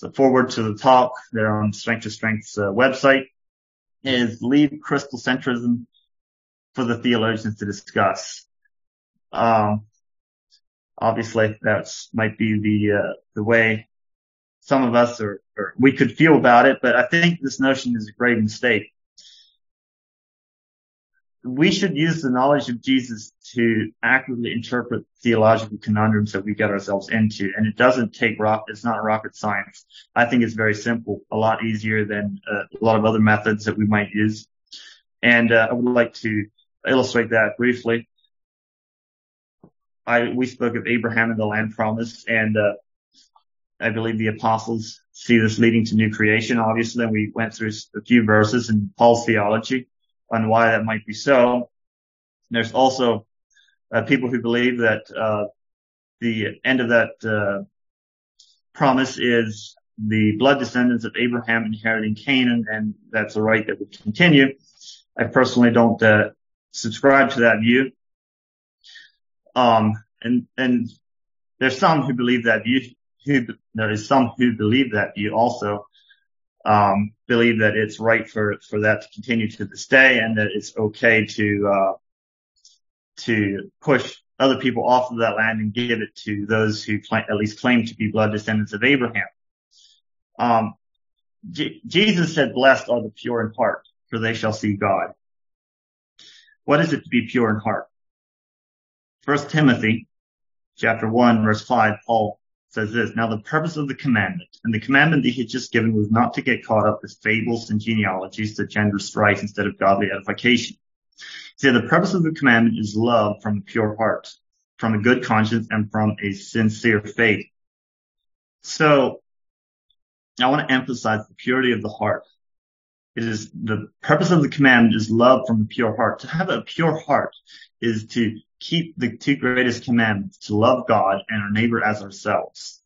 the forward to the talk there on Strength to Strength's uh, website is leave Christocentrism for the theologians to discuss. Um, obviously that might be the, uh, the way some of us are, or we could feel about it, but I think this notion is a grave mistake. We should use the knowledge of Jesus to accurately interpret theological conundrums that we get ourselves into. And it doesn't take rock, it's not rocket science. I think it's very simple, a lot easier than uh, a lot of other methods that we might use. And uh, I would like to illustrate that briefly. I, we spoke of Abraham and the land promise and, uh, I believe the apostles see this leading to new creation. Obviously, we went through a few verses in Paul's theology on why that might be so. There's also uh, people who believe that uh, the end of that uh, promise is the blood descendants of Abraham inheriting Canaan, and that's a right that would continue. I personally don't uh, subscribe to that view. Um, and, and there's some who believe that view, who, there is some who believe that view also, believe that it's right for, for that to continue to this day and that it's okay to, uh, to push other people off of that land and give it to those who at least claim to be blood descendants of Abraham. Um, Jesus said, blessed are the pure in heart, for they shall see God. What is it to be pure in heart? First Timothy chapter one, verse five, Paul says this, now the purpose of the commandment, and the commandment that he had just given was not to get caught up with fables and genealogies that gender strife instead of godly edification. See, the purpose of the commandment is love from a pure heart, from a good conscience, and from a sincere faith. So, I want to emphasize the purity of the heart. It is the purpose of the commandment is love from a pure heart. To have a pure heart is to keep the two greatest commandments, to love God and our neighbor as ourselves.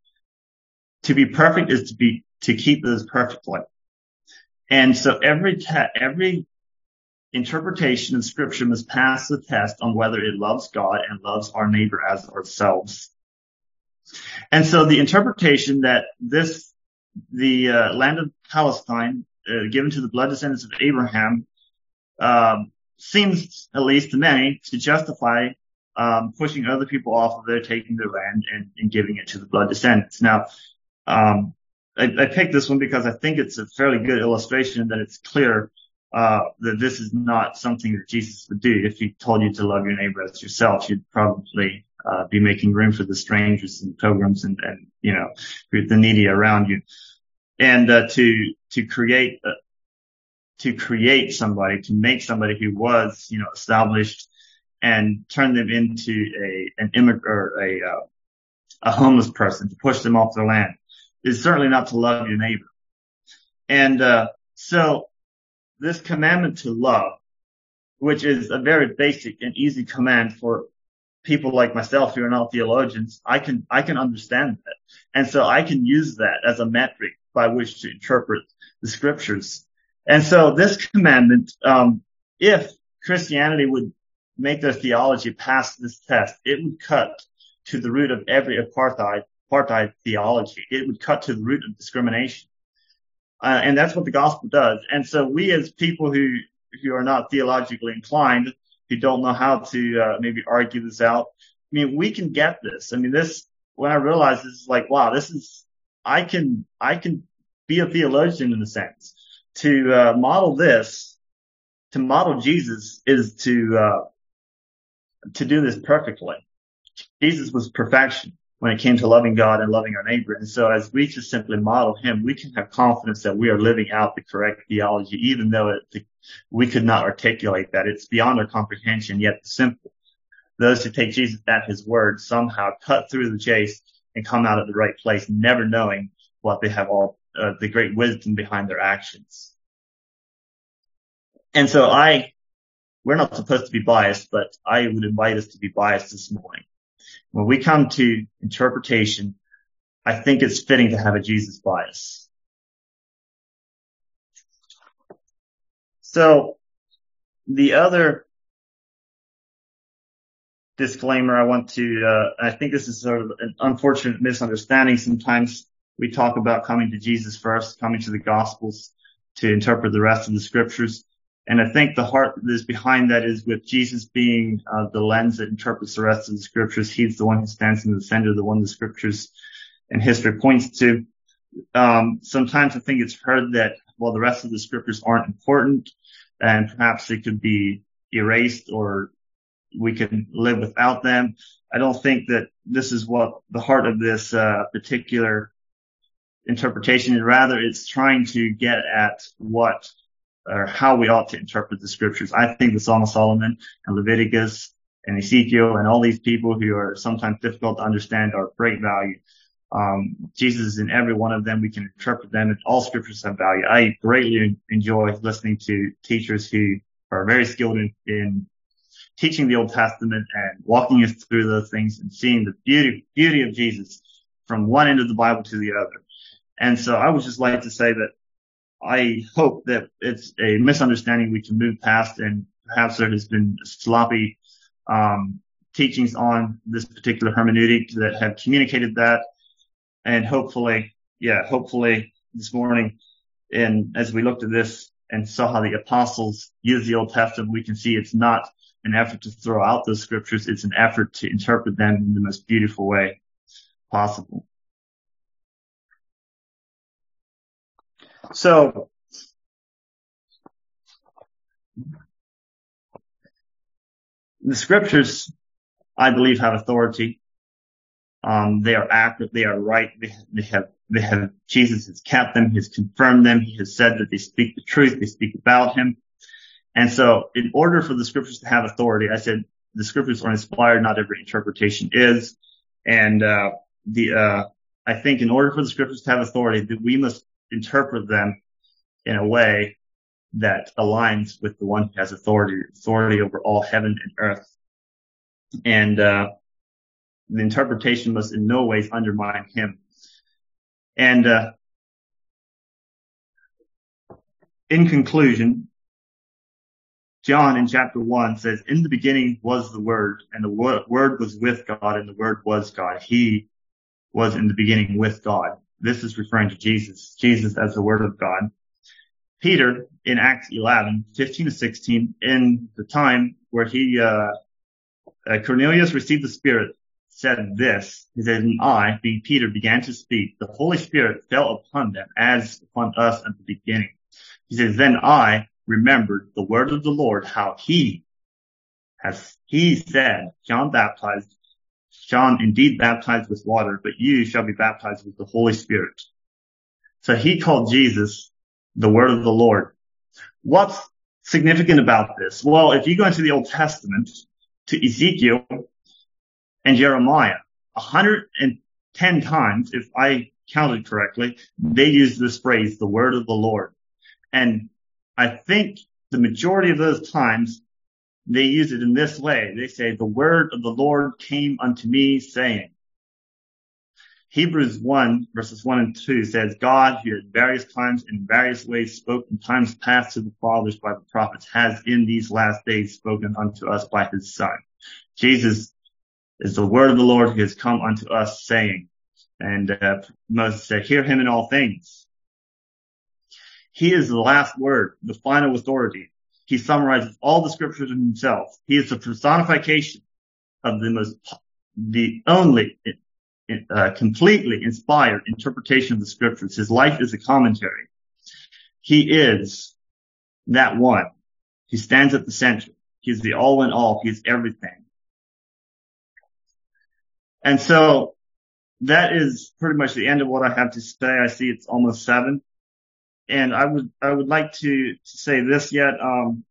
To be perfect is to be, to keep those perfectly. And so every te- every interpretation of scripture must pass the test on whether it loves God and loves our neighbor as ourselves. And so the interpretation that this, the uh, land of Palestine, uh, given to the blood descendants of Abraham, um, seems, at least to many, to justify um, pushing other people off of there, taking their land and, and giving it to the blood descendants. Now, um, I, I, picked this one because I think it's a fairly good illustration that it's clear uh, that this is not something that Jesus would do. If he told you to love your neighbor as yourself, you'd probably uh, be making room for the strangers and pilgrims and, and you know the needy around you. And uh, to to create to create somebody, to make somebody who was you know established and turn them into a an immigrant or a uh, a homeless person to push them off their land is certainly not to love your neighbor. And uh, so this commandment to love, which is a very basic and easy command for people like myself who are not theologians, I can I can understand that, and so I can use that as a metric by which to interpret the scriptures. And so this commandment, um, if Christianity would make their theology pass this test, it would cut to the root of every apartheid, apartheid theology. It would cut to the root of discrimination. Uh, and that's what the gospel does. And so we as people who, who are not theologically inclined, who don't know how to, uh, maybe argue this out, I mean, we can get this. I mean, this, when I realized this is like, wow, this is, I can, I can be a theologian in a sense to uh, model this, to model Jesus is to, uh, to do this perfectly. Jesus was perfection when it came to loving God and loving our neighbor. And so as we just simply model him, we can have confidence that we are living out the correct theology, even though it, we could not articulate that. It's beyond our comprehension, yet simple. Those who take Jesus at his word somehow cut through the chase and come out at the right place, never knowing what they have all, uh, the great wisdom behind their actions. And so I, we're not supposed to be biased, but I would invite us to be biased this morning. When we come to interpretation, I think it's fitting to have a Jesus bias. So the other disclaimer I want to, uh, I think this is sort of an unfortunate misunderstanding. Sometimes we talk about coming to Jesus first, coming to the gospels to interpret the rest of the scriptures. And I think the heart that is behind that is with Jesus being uh, the lens that interprets the rest of the scriptures. He's the one who stands in the center, the one the scriptures and history points to. Um, sometimes I think it's heard that, well, the rest of the scriptures aren't important and perhaps they could be erased or we can live without them. I don't think that this is what the heart of this uh, particular interpretation. Rather, it's trying to get at what or how we ought to interpret the scriptures. I think the Song of Solomon and Leviticus and Ezekiel and all these people who are sometimes difficult to understand are of great value. Um, Jesus is in every one of them. We can interpret them and all scriptures have value. I greatly enjoy listening to teachers who are very skilled in, in teaching the Old Testament and walking us through those things and seeing the beauty, beauty of Jesus from one end of the Bible to the other. And so I would just like to say that I hope that it's a misunderstanding we can move past and perhaps there has been sloppy, um, teachings on this particular hermeneutic that have communicated that. And hopefully, yeah, hopefully this morning and as we looked at this and saw how the apostles use the Old Testament, we can see it's not an effort to throw out those scriptures. It's an effort to interpret them in the most beautiful way possible. So the scriptures, I believe, have authority. Um, they are accurate. They are right. They, they have, they have, Jesus has kept them. He has confirmed them. He has said that they speak the truth. They speak about him. And so in order for the scriptures to have authority, I said the scriptures are inspired. Not every interpretation is. And, uh, the, uh, I think in order for the scriptures to have authority, that we must interpret them in a way that aligns with the one who has authority, authority over all heaven and earth. And, uh, the interpretation must in no ways undermine him. And, uh, in conclusion, John in chapter one says, in the beginning was the word and the word was with God and the word was God. He was in the beginning with God. This is referring to Jesus, Jesus as the word of God. Peter in Acts 11, 15 to 16, in the time where he, uh, uh, Cornelius received the Spirit, said this, he said, and I, being Peter, began to speak. The Holy Spirit fell upon them as upon us at the beginning. He says, then I remembered the word of the Lord, how he has, he said, John baptized, John indeed baptized with water, but you shall be baptized with the Holy Spirit. So he called Jesus the word of the Lord. What's significant about this? Well, if you go into the Old Testament to Ezekiel and Jeremiah, 110 times, if I counted correctly, they use this phrase, the word of the Lord. And I think the majority of those times they use it in this way. They say, the word of the Lord came unto me saying, Hebrews 1 verses 1 and 2 says, God, who at various times in various ways spoke in times past to the fathers by the prophets, has in these last days spoken unto us by his son. Jesus is the word of the Lord who has come unto us saying, and uh, Moses said, hear him in all things. He is the last word, the final authority. He summarizes all the scriptures in himself. He is the personification of the most, the only uh, completely inspired interpretation of the scriptures. His life is a commentary. he is that one. He stands at the center. He's the all in all. He's everything. And so that is pretty much the end of what I have to say. I see it's almost seven. And I would, I would like to, to say this yet, um,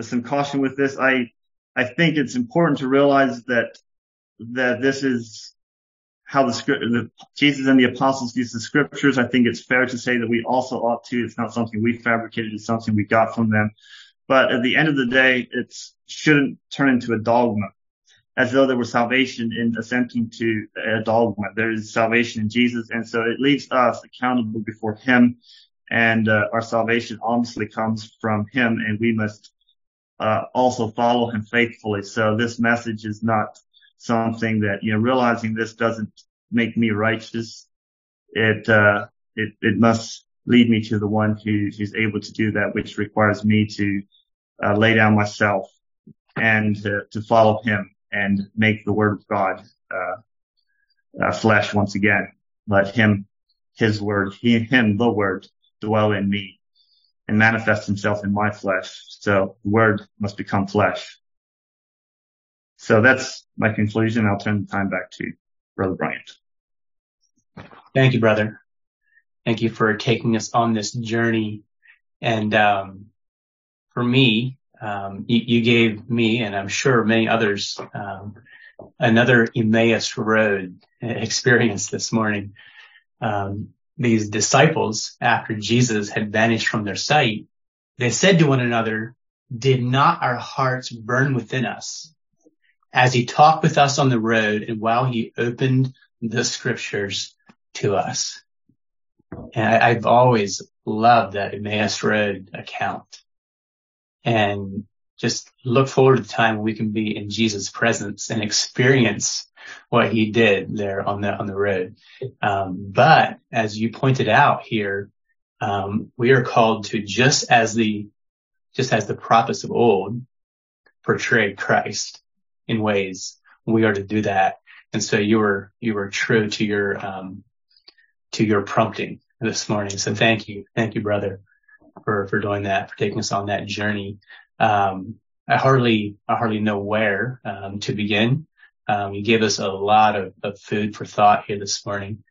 some caution with this. I, I think it's important to realize that, that this is how the script, the, Jesus and the apostles use the scriptures. I think it's fair to say that we also ought to. It's not something we fabricated. It's something we got from them. But at the end of the day, it shouldn't turn into a dogma as though there was salvation in assenting to a dogma. There is salvation in Jesus. And so it leaves us accountable before him. And uh, our salvation obviously comes from him and we must uh, also follow him faithfully. So this message is not something that, you know, realizing this doesn't make me righteous. It, uh, it, it must lead me to the one who, who's able to do that, which requires me to, uh, lay down myself and to, to follow him and make the word of God, uh, uh, flesh once again. Let him, his word, he, him, the word dwell in me and manifest himself in my flesh. So the word must become flesh. So that's my conclusion. I'll turn the time back to Brother Bryant. Thank you, brother. Thank you for taking us on this journey. And um, for me, um, you, you, gave me, and I'm sure many others, um, another Emmaus Road experience this morning. Um, these disciples, after Jesus had vanished from their sight, they said to one another, "Did not our hearts burn within us as he talked with us on the road and while he opened the scriptures to us?" And I, I've always loved that Emmaus Road account and just look forward to the time we can be in Jesus' presence and experience what he did there on the on the road. Um, but as you pointed out here, um, we are called to just as the just as the prophets of old portrayed Christ in ways, we are to do that. And so you were you were true to your um, to your prompting this morning. So thank you, thank you, brother for, for doing that, for taking us on that journey. Um, I hardly, I hardly know where, um, to begin. Um, you gave us a lot of, of food for thought here this morning.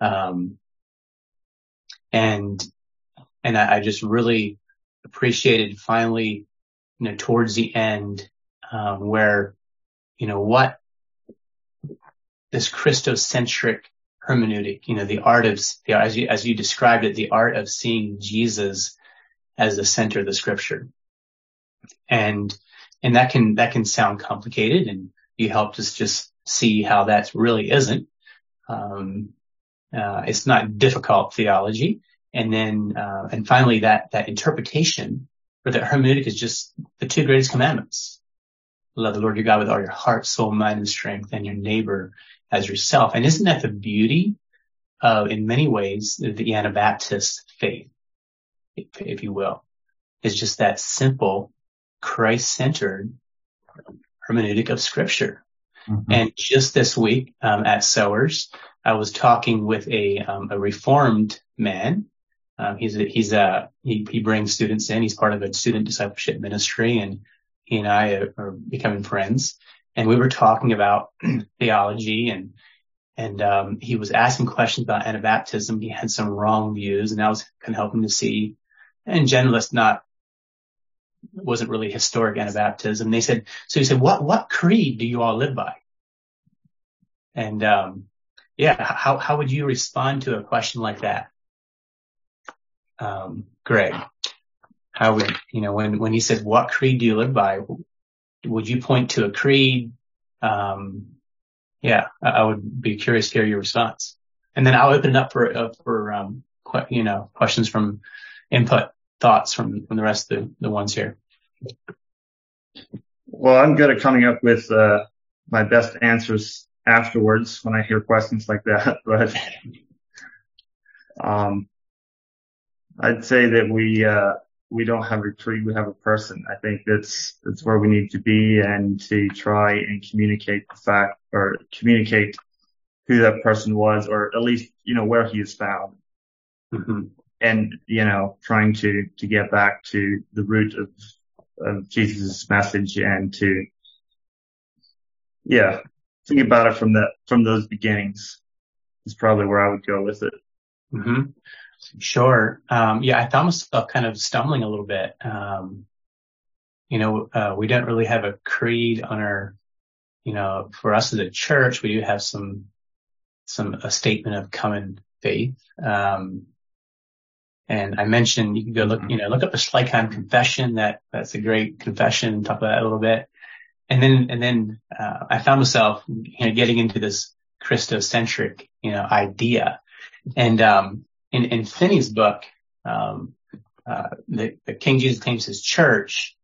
Um, and, and I, I, just really appreciated finally, you know, towards the end, um, where, you know, what this Christocentric hermeneutic, you know, the art of, the, as you, as you described it, the art of seeing Jesus as the center of the scripture. And, and that can, that can sound complicated and you helped us just see how that really isn't. Um, uh, it's not difficult theology. And then, uh, and finally that, that interpretation or that hermeneutic is just the two greatest commandments. Love the Lord your God with all your heart, soul, mind, and strength, and your neighbor as yourself. And isn't that the beauty of, in many ways, the Anabaptist faith, if, if you will, is just that simple, Christ-centered hermeneutic of scripture. Mm-hmm. And just this week, um, at Sowers, I was talking with a, um, a reformed man. Um, he's a, he's a, he, he brings students in. He's part of a student discipleship ministry and he and I are, are becoming friends and we were talking about [clears throat] theology and and um, he was asking questions about Anabaptism. He had some wrong views, and I was kind of helping to see. And generalist not wasn't really historic Anabaptism. They said so. He said, "What what creed do you all live by?" And um, yeah, how how would you respond to a question like that, um, Greg? How would you know when when he said, "What creed do you live by?" would you point to a creed? Um, yeah, I, would be curious to hear your response. And then I'll open it up for, uh, for, um, you know, questions from input thoughts from, from the rest of the, the ones here. Well, I'm good at coming up with, uh, my best answers afterwards when I hear questions like that, [laughs] but, um, I'd say that we, uh, we don't have a tree, we have a person. I think that's, that's where we need to be and to try and communicate the fact or communicate who that person was or at least, you know, where he is found. Mm-hmm. And, you know, trying to, to get back to the root of, of Jesus' message and to, yeah, think about it from that, from those beginnings is probably where I would go with it. Mm-hmm. Sure. Um, yeah, I found myself kind of stumbling a little bit. Um, you know, uh, we don't really have a creed on our, you know, for us as a church, we do have some, some, a statement of common faith. Um, and I mentioned you can go look, mm-hmm. you know, look up the Schleitheim confession. That, that's a great confession. Talk about that a little bit. And then, and then, uh, I found myself, you know, getting into this Christocentric, you know, idea. And, um, in, in Finney's book, um, uh, the, the, King Jesus claims his church,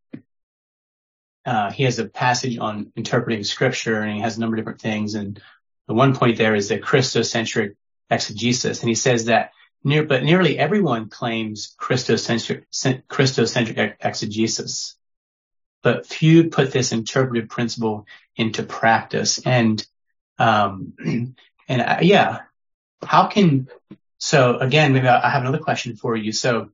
uh, he has a passage on interpreting scripture and he has a number of different things. And the one point there is the Christocentric exegesis. And he says that near, but nearly everyone claims Christocentric, Christocentric exegesis, but few put this interpretive principle into practice. And, um, [clears throat] and uh, yeah, how can so again, maybe I have another question for you. So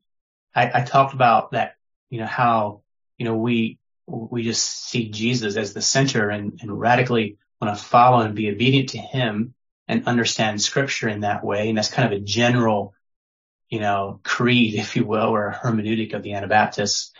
I, I talked about that, you know, how, you know, we, we just see Jesus as the center and, and radically want to follow and be obedient to him and understand scripture in that way. And that's kind of a general, you know, creed, [laughs] if you will, or hermeneutic of the Anabaptists.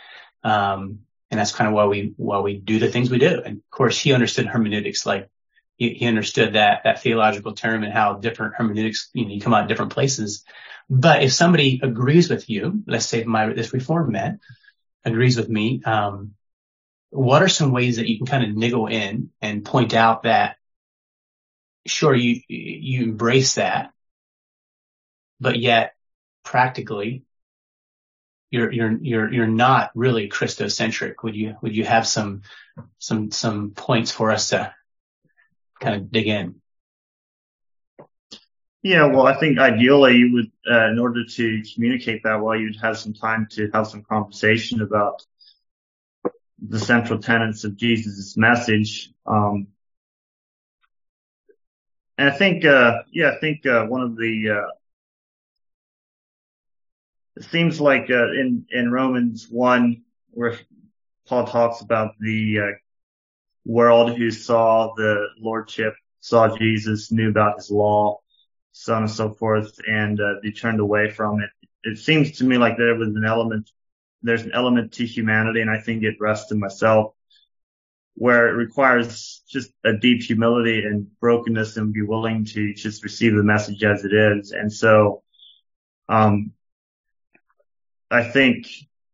Um, and that's kind of why we, why we do the things we do. And of course, he understood hermeneutics like he, he understood that, that theological term and how different hermeneutics, you know, you come out in different places. But if somebody agrees with you, let's say my, this reform man agrees with me, um, what are some ways that you can kind of niggle in and point out that sure you, you embrace that, but yet practically you're, you're, you're, you're not really Christocentric. Would you, would you have some, some, some points for us to kind of dig in? Yeah, well, I think ideally you would, uh, in order to communicate that well, you'd have some time to have some conversation about the central tenets of Jesus' message. Um, and I think, uh, yeah, I think, uh, one of the, uh, it seems like, uh, in, in Romans 1, where Paul talks about the, uh, world who saw the lordship, saw Jesus, knew about his law, so on and so forth, and uh, they turned away from it. It seems to me like there was an element, there's an element to humanity, and I think it rests in myself, where it requires just a deep humility and brokenness and be willing to just receive the message as it is. And so, um, I think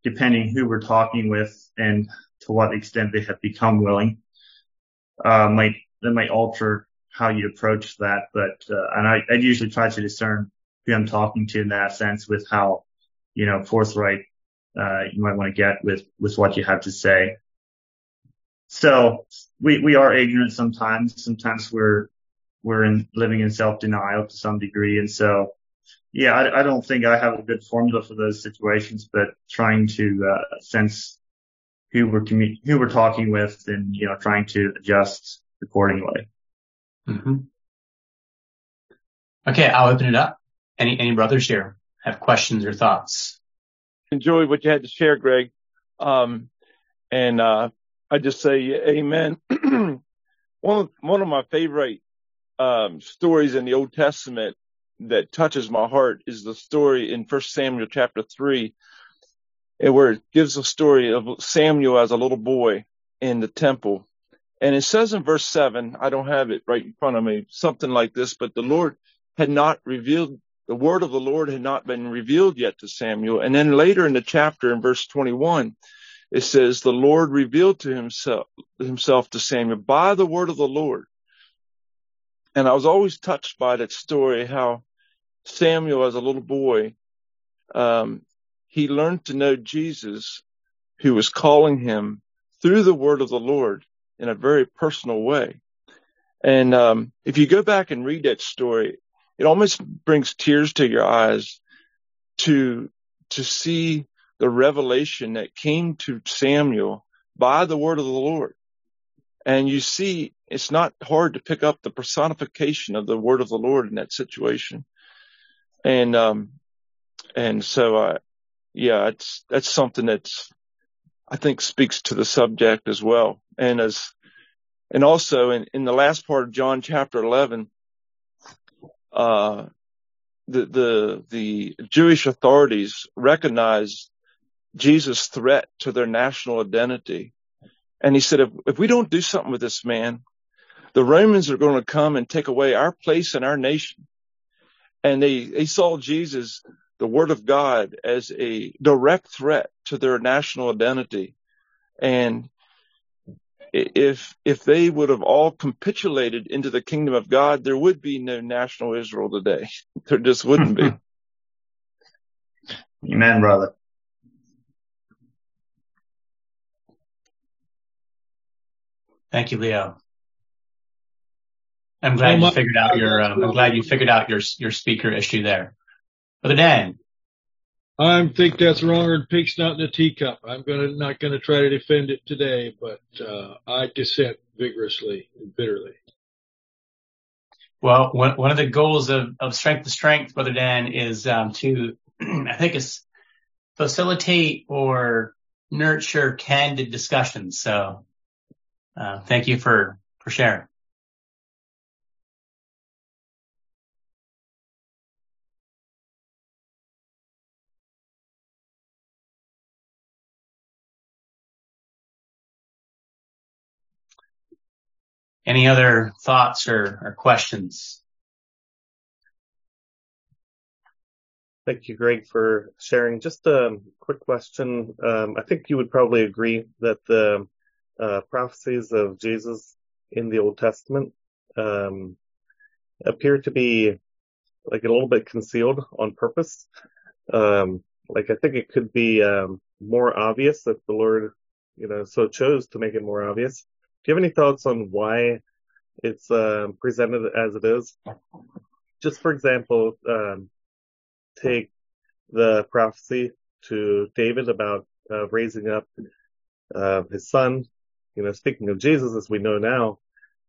depending who we're talking with and to what extent they have become willing, uh, might that might alter how you approach that. But uh, and I, I usually try to discern who I'm talking to in that sense with how you know forthright uh, you might want to get with with what you have to say. So we we are ignorant sometimes. Sometimes we're we're in living in self denial to some degree, and so yeah, I, I, don't think I have a good formula for those situations, but trying to uh, sense who we're commu- who we're talking with and, you know, trying to adjust accordingly. Mm-hmm. Okay. I'll open it up. Any, any brothers here have questions or thoughts? Enjoy what you had to share, Greg. Um, and, uh, I just say amen. [clears throat] one of, one of my favorite, um, stories in the Old Testament that touches my heart is the story in First Samuel chapter three where it gives a story of Samuel as a little boy in the temple. And it says in verse seven, I don't have it right in front of me, something like this, but the Lord had not revealed, the word of the Lord had not been revealed yet to Samuel. And then later in the chapter in verse 21, it says, the Lord revealed to himself, himself to Samuel by the word of the Lord. And I was always touched by that story, how Samuel as a little boy, um, he learned to know Jesus who was calling him through the word of the Lord in a very personal way. And um, if you go back and read that story, it almost brings tears to your eyes to to see the revelation that came to Samuel by the word of the Lord. And you see, it's not hard to pick up the personification of the word of the Lord in that situation. And um, And so, uh, yeah, it's, that's something that's, I think speaks to the subject as well. And as, and also in, in the last part of John chapter 11, uh, the, the, the Jewish authorities recognize Jesus' threat to their national identity. And he said, if, if we don't do something with this man, the Romans are going to come and take away our place in our nation. And they, they saw Jesus, the word of God, as a direct threat to their national identity. And if, if they would have all capitulated into the kingdom of God, there would be no national Israel today. [laughs] There just wouldn't be. [laughs] Amen, brother. Thank you, Leo. I'm glad you figured out your. Um, I'm glad you figured out your your speaker issue there, Brother Dan. I think that's wrong and pig's not in a teacup. I'm gonna not gonna try to defend it today, but uh, I dissent vigorously and bitterly. Well, one, one of the goals of, of strength to strength, Brother Dan, is um, to [clears throat] I think is facilitate or nurture candid discussions. So, uh, thank you for for sharing. Any other thoughts or, or questions? Thank you, Greg, for sharing. Just a quick question. Um, I think you would probably agree that the uh, prophecies of Jesus in the Old Testament um, appear to be like a little bit concealed on purpose. Um, like I think it could be um, more obvious if the Lord, you know, so chose to make it more obvious. Do you have any thoughts on why it's uh, presented as it is? Just for example, um, take the prophecy to David about uh, raising up uh, his son. You know, speaking of Jesus, as we know now,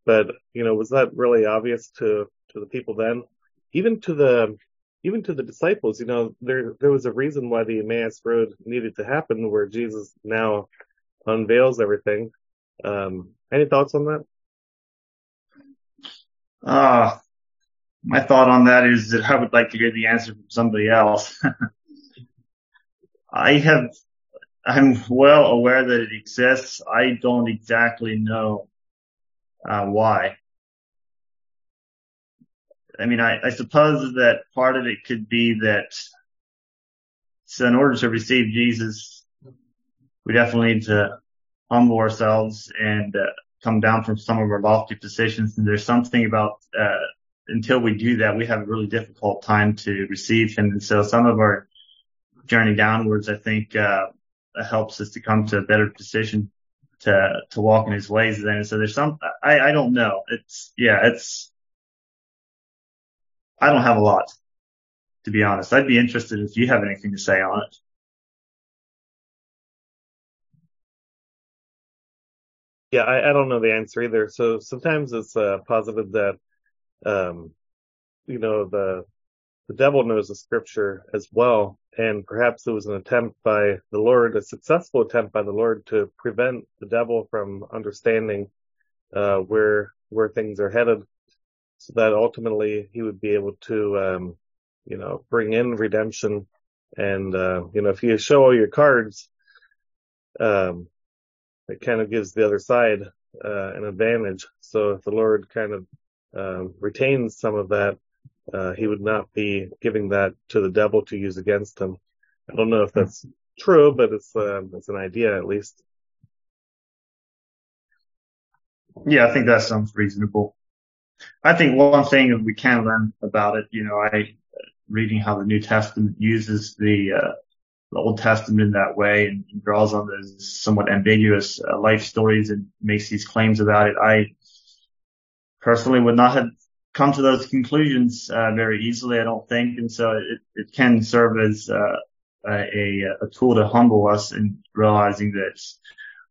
but you know, was that really obvious to to the people then? Even to the even to the disciples, you know, there there was a reason why the Emmaus Road needed to happen, where Jesus now unveils everything. Um, any thoughts on that? Uh, my thought on that is that I would like to hear the answer from somebody else. [laughs] I have, I'm well aware that it exists. I don't exactly know, uh, why. I mean, I, I suppose that part of it could be that so in order to receive Jesus, we definitely need to humble ourselves and uh, come down from some of our lofty positions. And there's something about, uh, until we do that, we have a really difficult time to receive him. And so some of our journey downwards, I think, uh, helps us to come to a better position to, to walk in his ways then. And so there's some, I, I don't know. It's, yeah, it's, I don't have a lot, to be honest. I'd be interested if you have anything to say on it. Yeah, I, I don't know the answer either. So sometimes it's uh, positive that, um, you know, the the devil knows the scripture as well, and perhaps it was an attempt by the Lord, a successful attempt by the Lord to prevent the devil from understanding uh, where where things are headed, so that ultimately he would be able to, um, you know, bring in redemption. And uh, you know, if you show all your cards, um, it kind of gives the other side uh, an advantage. So if the Lord kind of um, retains some of that, uh, he would not be giving that to the devil to use against him. I don't know if that's true, but it's uh, it's an idea at least. Yeah, I think that sounds reasonable. I think one thing that we can learn about it, you know, I reading how the New Testament uses the uh, the Old Testament in that way and draws on those somewhat ambiguous uh, life stories and makes these claims about it. I personally would not have come to those conclusions uh, very easily, I don't think, and so it, it can serve as uh, a, a tool to humble us in realizing that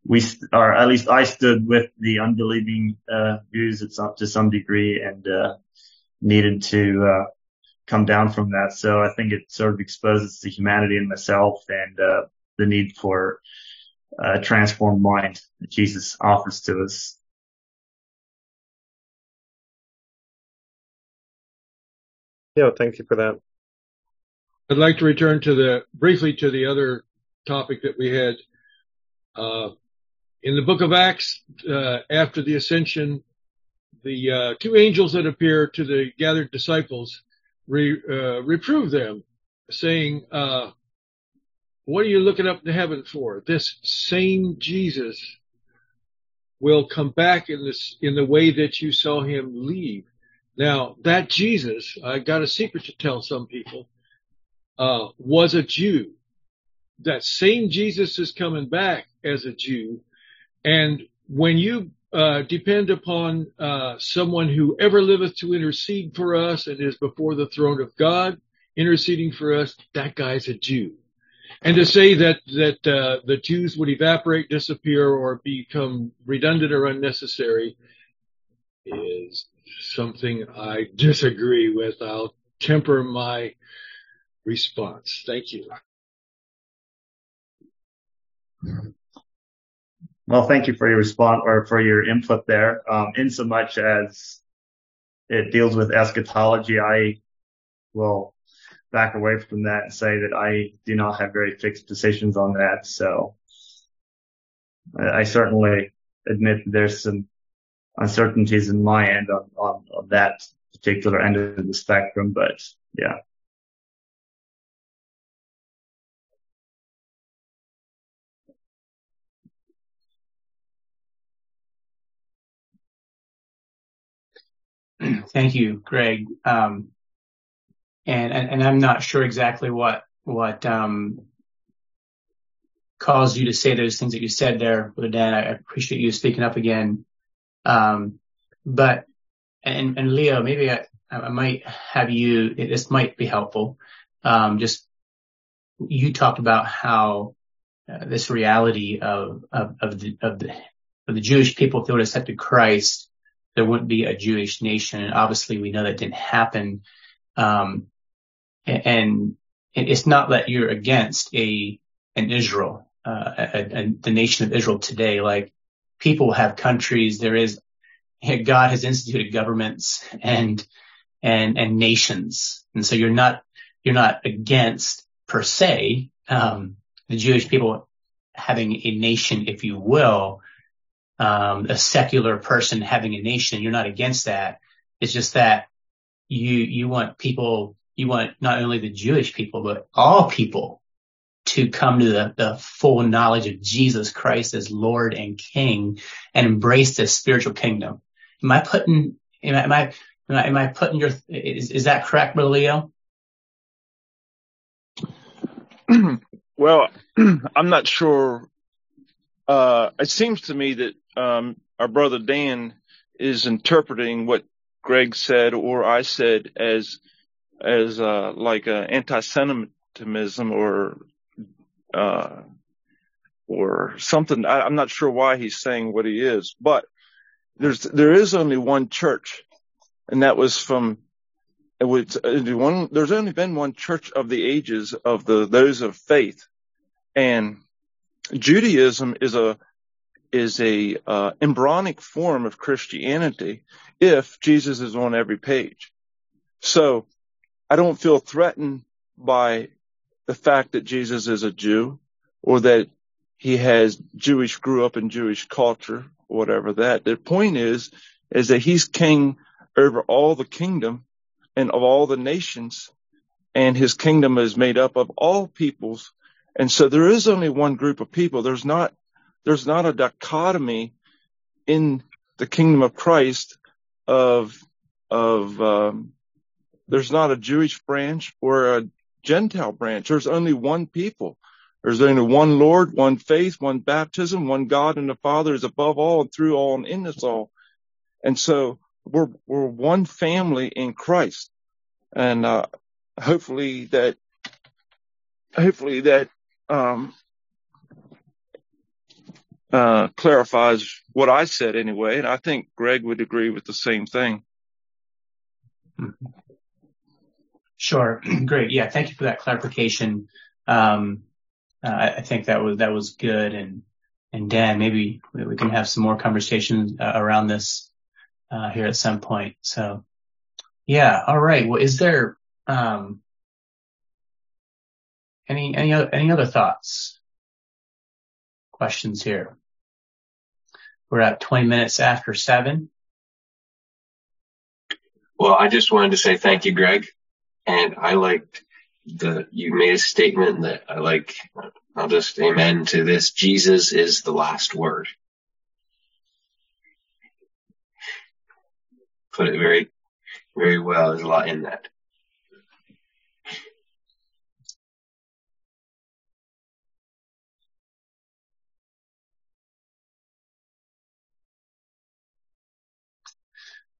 we, or at least I stood with the unbelieving uh, views to some degree and uh, needed to uh, come down from that. So I think it sort of exposes the humanity in myself and, uh, the need for a transformed mind that Jesus offers to us. Yeah, thank you for that. I'd like to return to the briefly to the other topic that we had. Uh, in the book of Acts, uh, after the ascension, the uh, two angels that appear to the gathered disciples re, uh, reprove them, saying, uh, "What are you looking up to heaven for? This same Jesus will come back in this in the way that you saw him leave." Now, that Jesus, I got a secret to tell some people, uh, was a Jew. That same Jesus is coming back as a Jew. And when you uh, depend upon uh, someone who ever liveth to intercede for us and is before the throne of God, interceding for us, that guy's a Jew. And to say that that uh, the Jews would evaporate, disappear, or become redundant or unnecessary is something I disagree with. I'll temper my response. Thank you. Well, thank you for your response or for your input there. Um, in so much as it deals with eschatology, I will back away from that and say that I do not have very fixed decisions on that. So I, I certainly admit there's some uncertainties in my end on, on, on that particular end of the spectrum, but yeah. [clears throat] Thank you, Greg. Um, and, and, I'm not sure exactly what what um, caused you to say those things that you said there, Brother Dan. I appreciate you speaking up again. Um, but and and Leo, maybe I, I might have you. This might be helpful. Um, just you talked about how uh, this reality of of, of the of the of the Jewish people, would accepted Christ, there wouldn't be a Jewish nation. And obviously we know that didn't happen. Um, and, it's not that you're against a, an Israel, uh, a, a, the nation of Israel today. Like people have countries. There is, God has instituted governments and, and, and nations. And so you're not, you're not against per se, um, the Jewish people having a nation, if you will, um, a secular person having a nation. You're not against that. It's just that you, you want people, you want not only the Jewish people, but all people to come to the, the full knowledge of Jesus Christ as Lord and King and embrace this spiritual kingdom. Am I putting, am I, am I, am I, am I putting your, is, is that correct, Brother Leo? [clears throat] well, [clears throat] I'm not sure. Uh, it seems to me that um, our brother Dan is interpreting what Greg said or I said as as uh, like a anti-Semitism or uh, or something. I, am not sure why he's saying what he is, but there's there is only one church, and that was from it was one. There's only been one church of the ages of the those of faith, and Judaism is a is a uh, embryonic form of Christianity if Jesus is on every page. So I don't feel threatened by the fact that Jesus is a Jew or that he has Jewish, grew up in Jewish culture, whatever that. The point is, is that he's king over all the kingdom and of all the nations and his kingdom is made up of all peoples. And so there is only one group of people. There's not there's not a dichotomy in the kingdom of Christ of of um, there's not a Jewish branch or a Gentile branch. There's only one people. There's only one Lord, one faith, one baptism, one God and the Father is above all and through all and in us all. And so we're we're one family in Christ. And uh, hopefully that hopefully that um, uh, clarifies what I said anyway, and I think Greg would agree with the same thing. Sure. [clears throat] Great. Yeah. Thank you for that clarification. Um, uh, I think that was that was good. And and Dan, maybe we can have some more conversations uh, around this uh, here at some point. So, yeah. All right. Well, is there um, any any any other thoughts, questions here? We're at 20 minutes after seven. Well, I just wanted to say thank you, Greg. And I liked the, you made a statement that I like, I'll just amen to this. Jesus is the last word. Put it very, very well. There's a lot in that.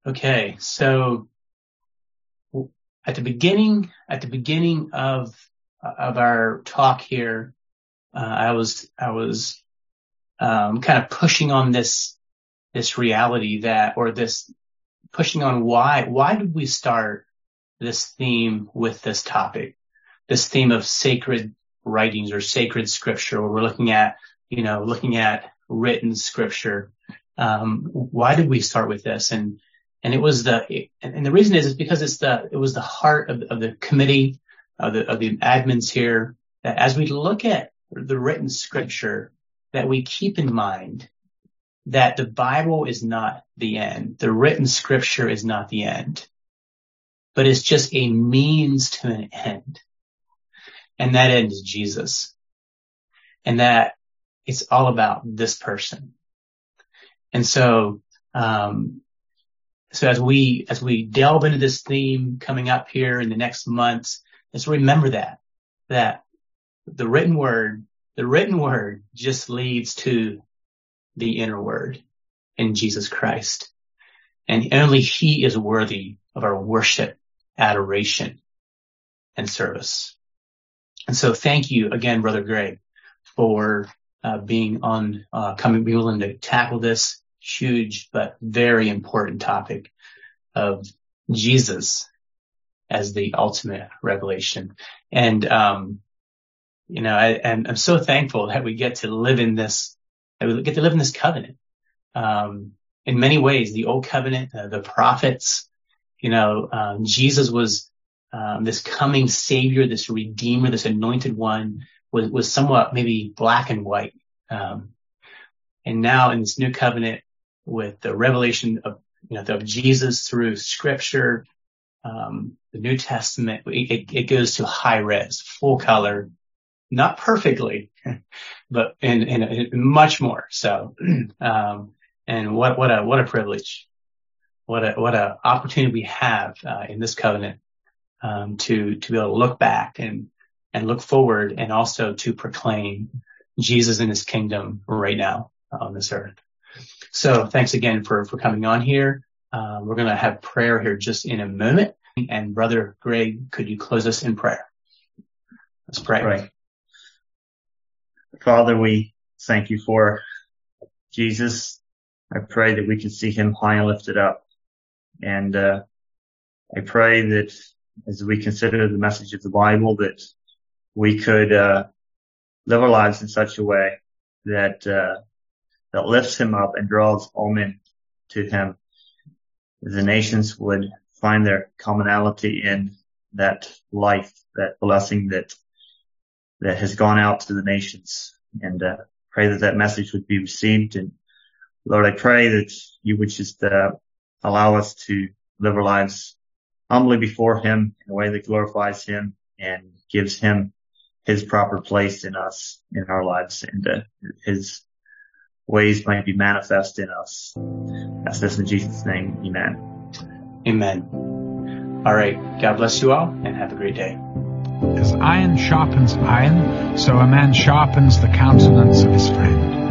Okay, so at the beginning, at the beginning of of our talk here, uh, I was I was um, kind of pushing on this this reality that, or this pushing on why why did we start this theme with this topic, this theme of sacred writings or sacred scripture, where we're looking at you know looking at written scripture. Um, why did we start with this? And and it was the, and the reason is, is because it's the, it was the heart of, of the committee, of the, of the admins here, that as we look at the written scripture, that we keep in mind that the Bible is not the end. The written scripture is not the end, but it's just a means to an end. And that end is Jesus. And that it's all about this person. And so, um, so as we, as we delve into this theme coming up here in the next months, let's remember that, that the written word, the written word just leads to the inner word in Jesus Christ. And only he is worthy of our worship, adoration, and service. And so thank you again, Brother Greg, for uh, being on, uh, coming, being willing to tackle this huge but very important topic of Jesus as the ultimate revelation. And, um, you know, I, and I'm so thankful that we get to live in this, that we get to live in this covenant. Um, in many ways, the old covenant, uh, the prophets, you know, um, Jesus was, um, this coming savior, this redeemer, this anointed one was, was somewhat maybe black and white. Um, and now in this new covenant, with the revelation of, you know, of Jesus through scripture, um, the New Testament, it, it, goes to high res, full color, not perfectly, [laughs] but in, in, in much more so. [clears throat] Um, and what, what a, what a privilege. What a, what a opportunity we have, uh, in this covenant, um, to, to be able to look back and, and look forward and also to proclaim Jesus in his kingdom right now on this earth. So thanks again for, for coming on here. Uh, we're going to have prayer here just in a moment. And brother Greg, could you close us in prayer? Let's pray. Right. Father, we thank you for Jesus. I pray that we can see him high and lifted up. And, uh, I pray that as we consider the message of the Bible, that we could, uh, live our lives in such a way that, uh, that lifts him up and draws all men to him. The nations would find their commonality in that life, that blessing that, that has gone out to the nations and, uh, pray that that message would be received. And Lord, I pray that you would just, uh, allow us to live our lives humbly before him in a way that glorifies him and gives him his proper place in us, in our lives and uh, his ways might be manifest in us. That's this in Jesus' name. Amen. Amen. All right. God bless you all and have a great day. As iron sharpens iron, so a man sharpens the countenance of his friend.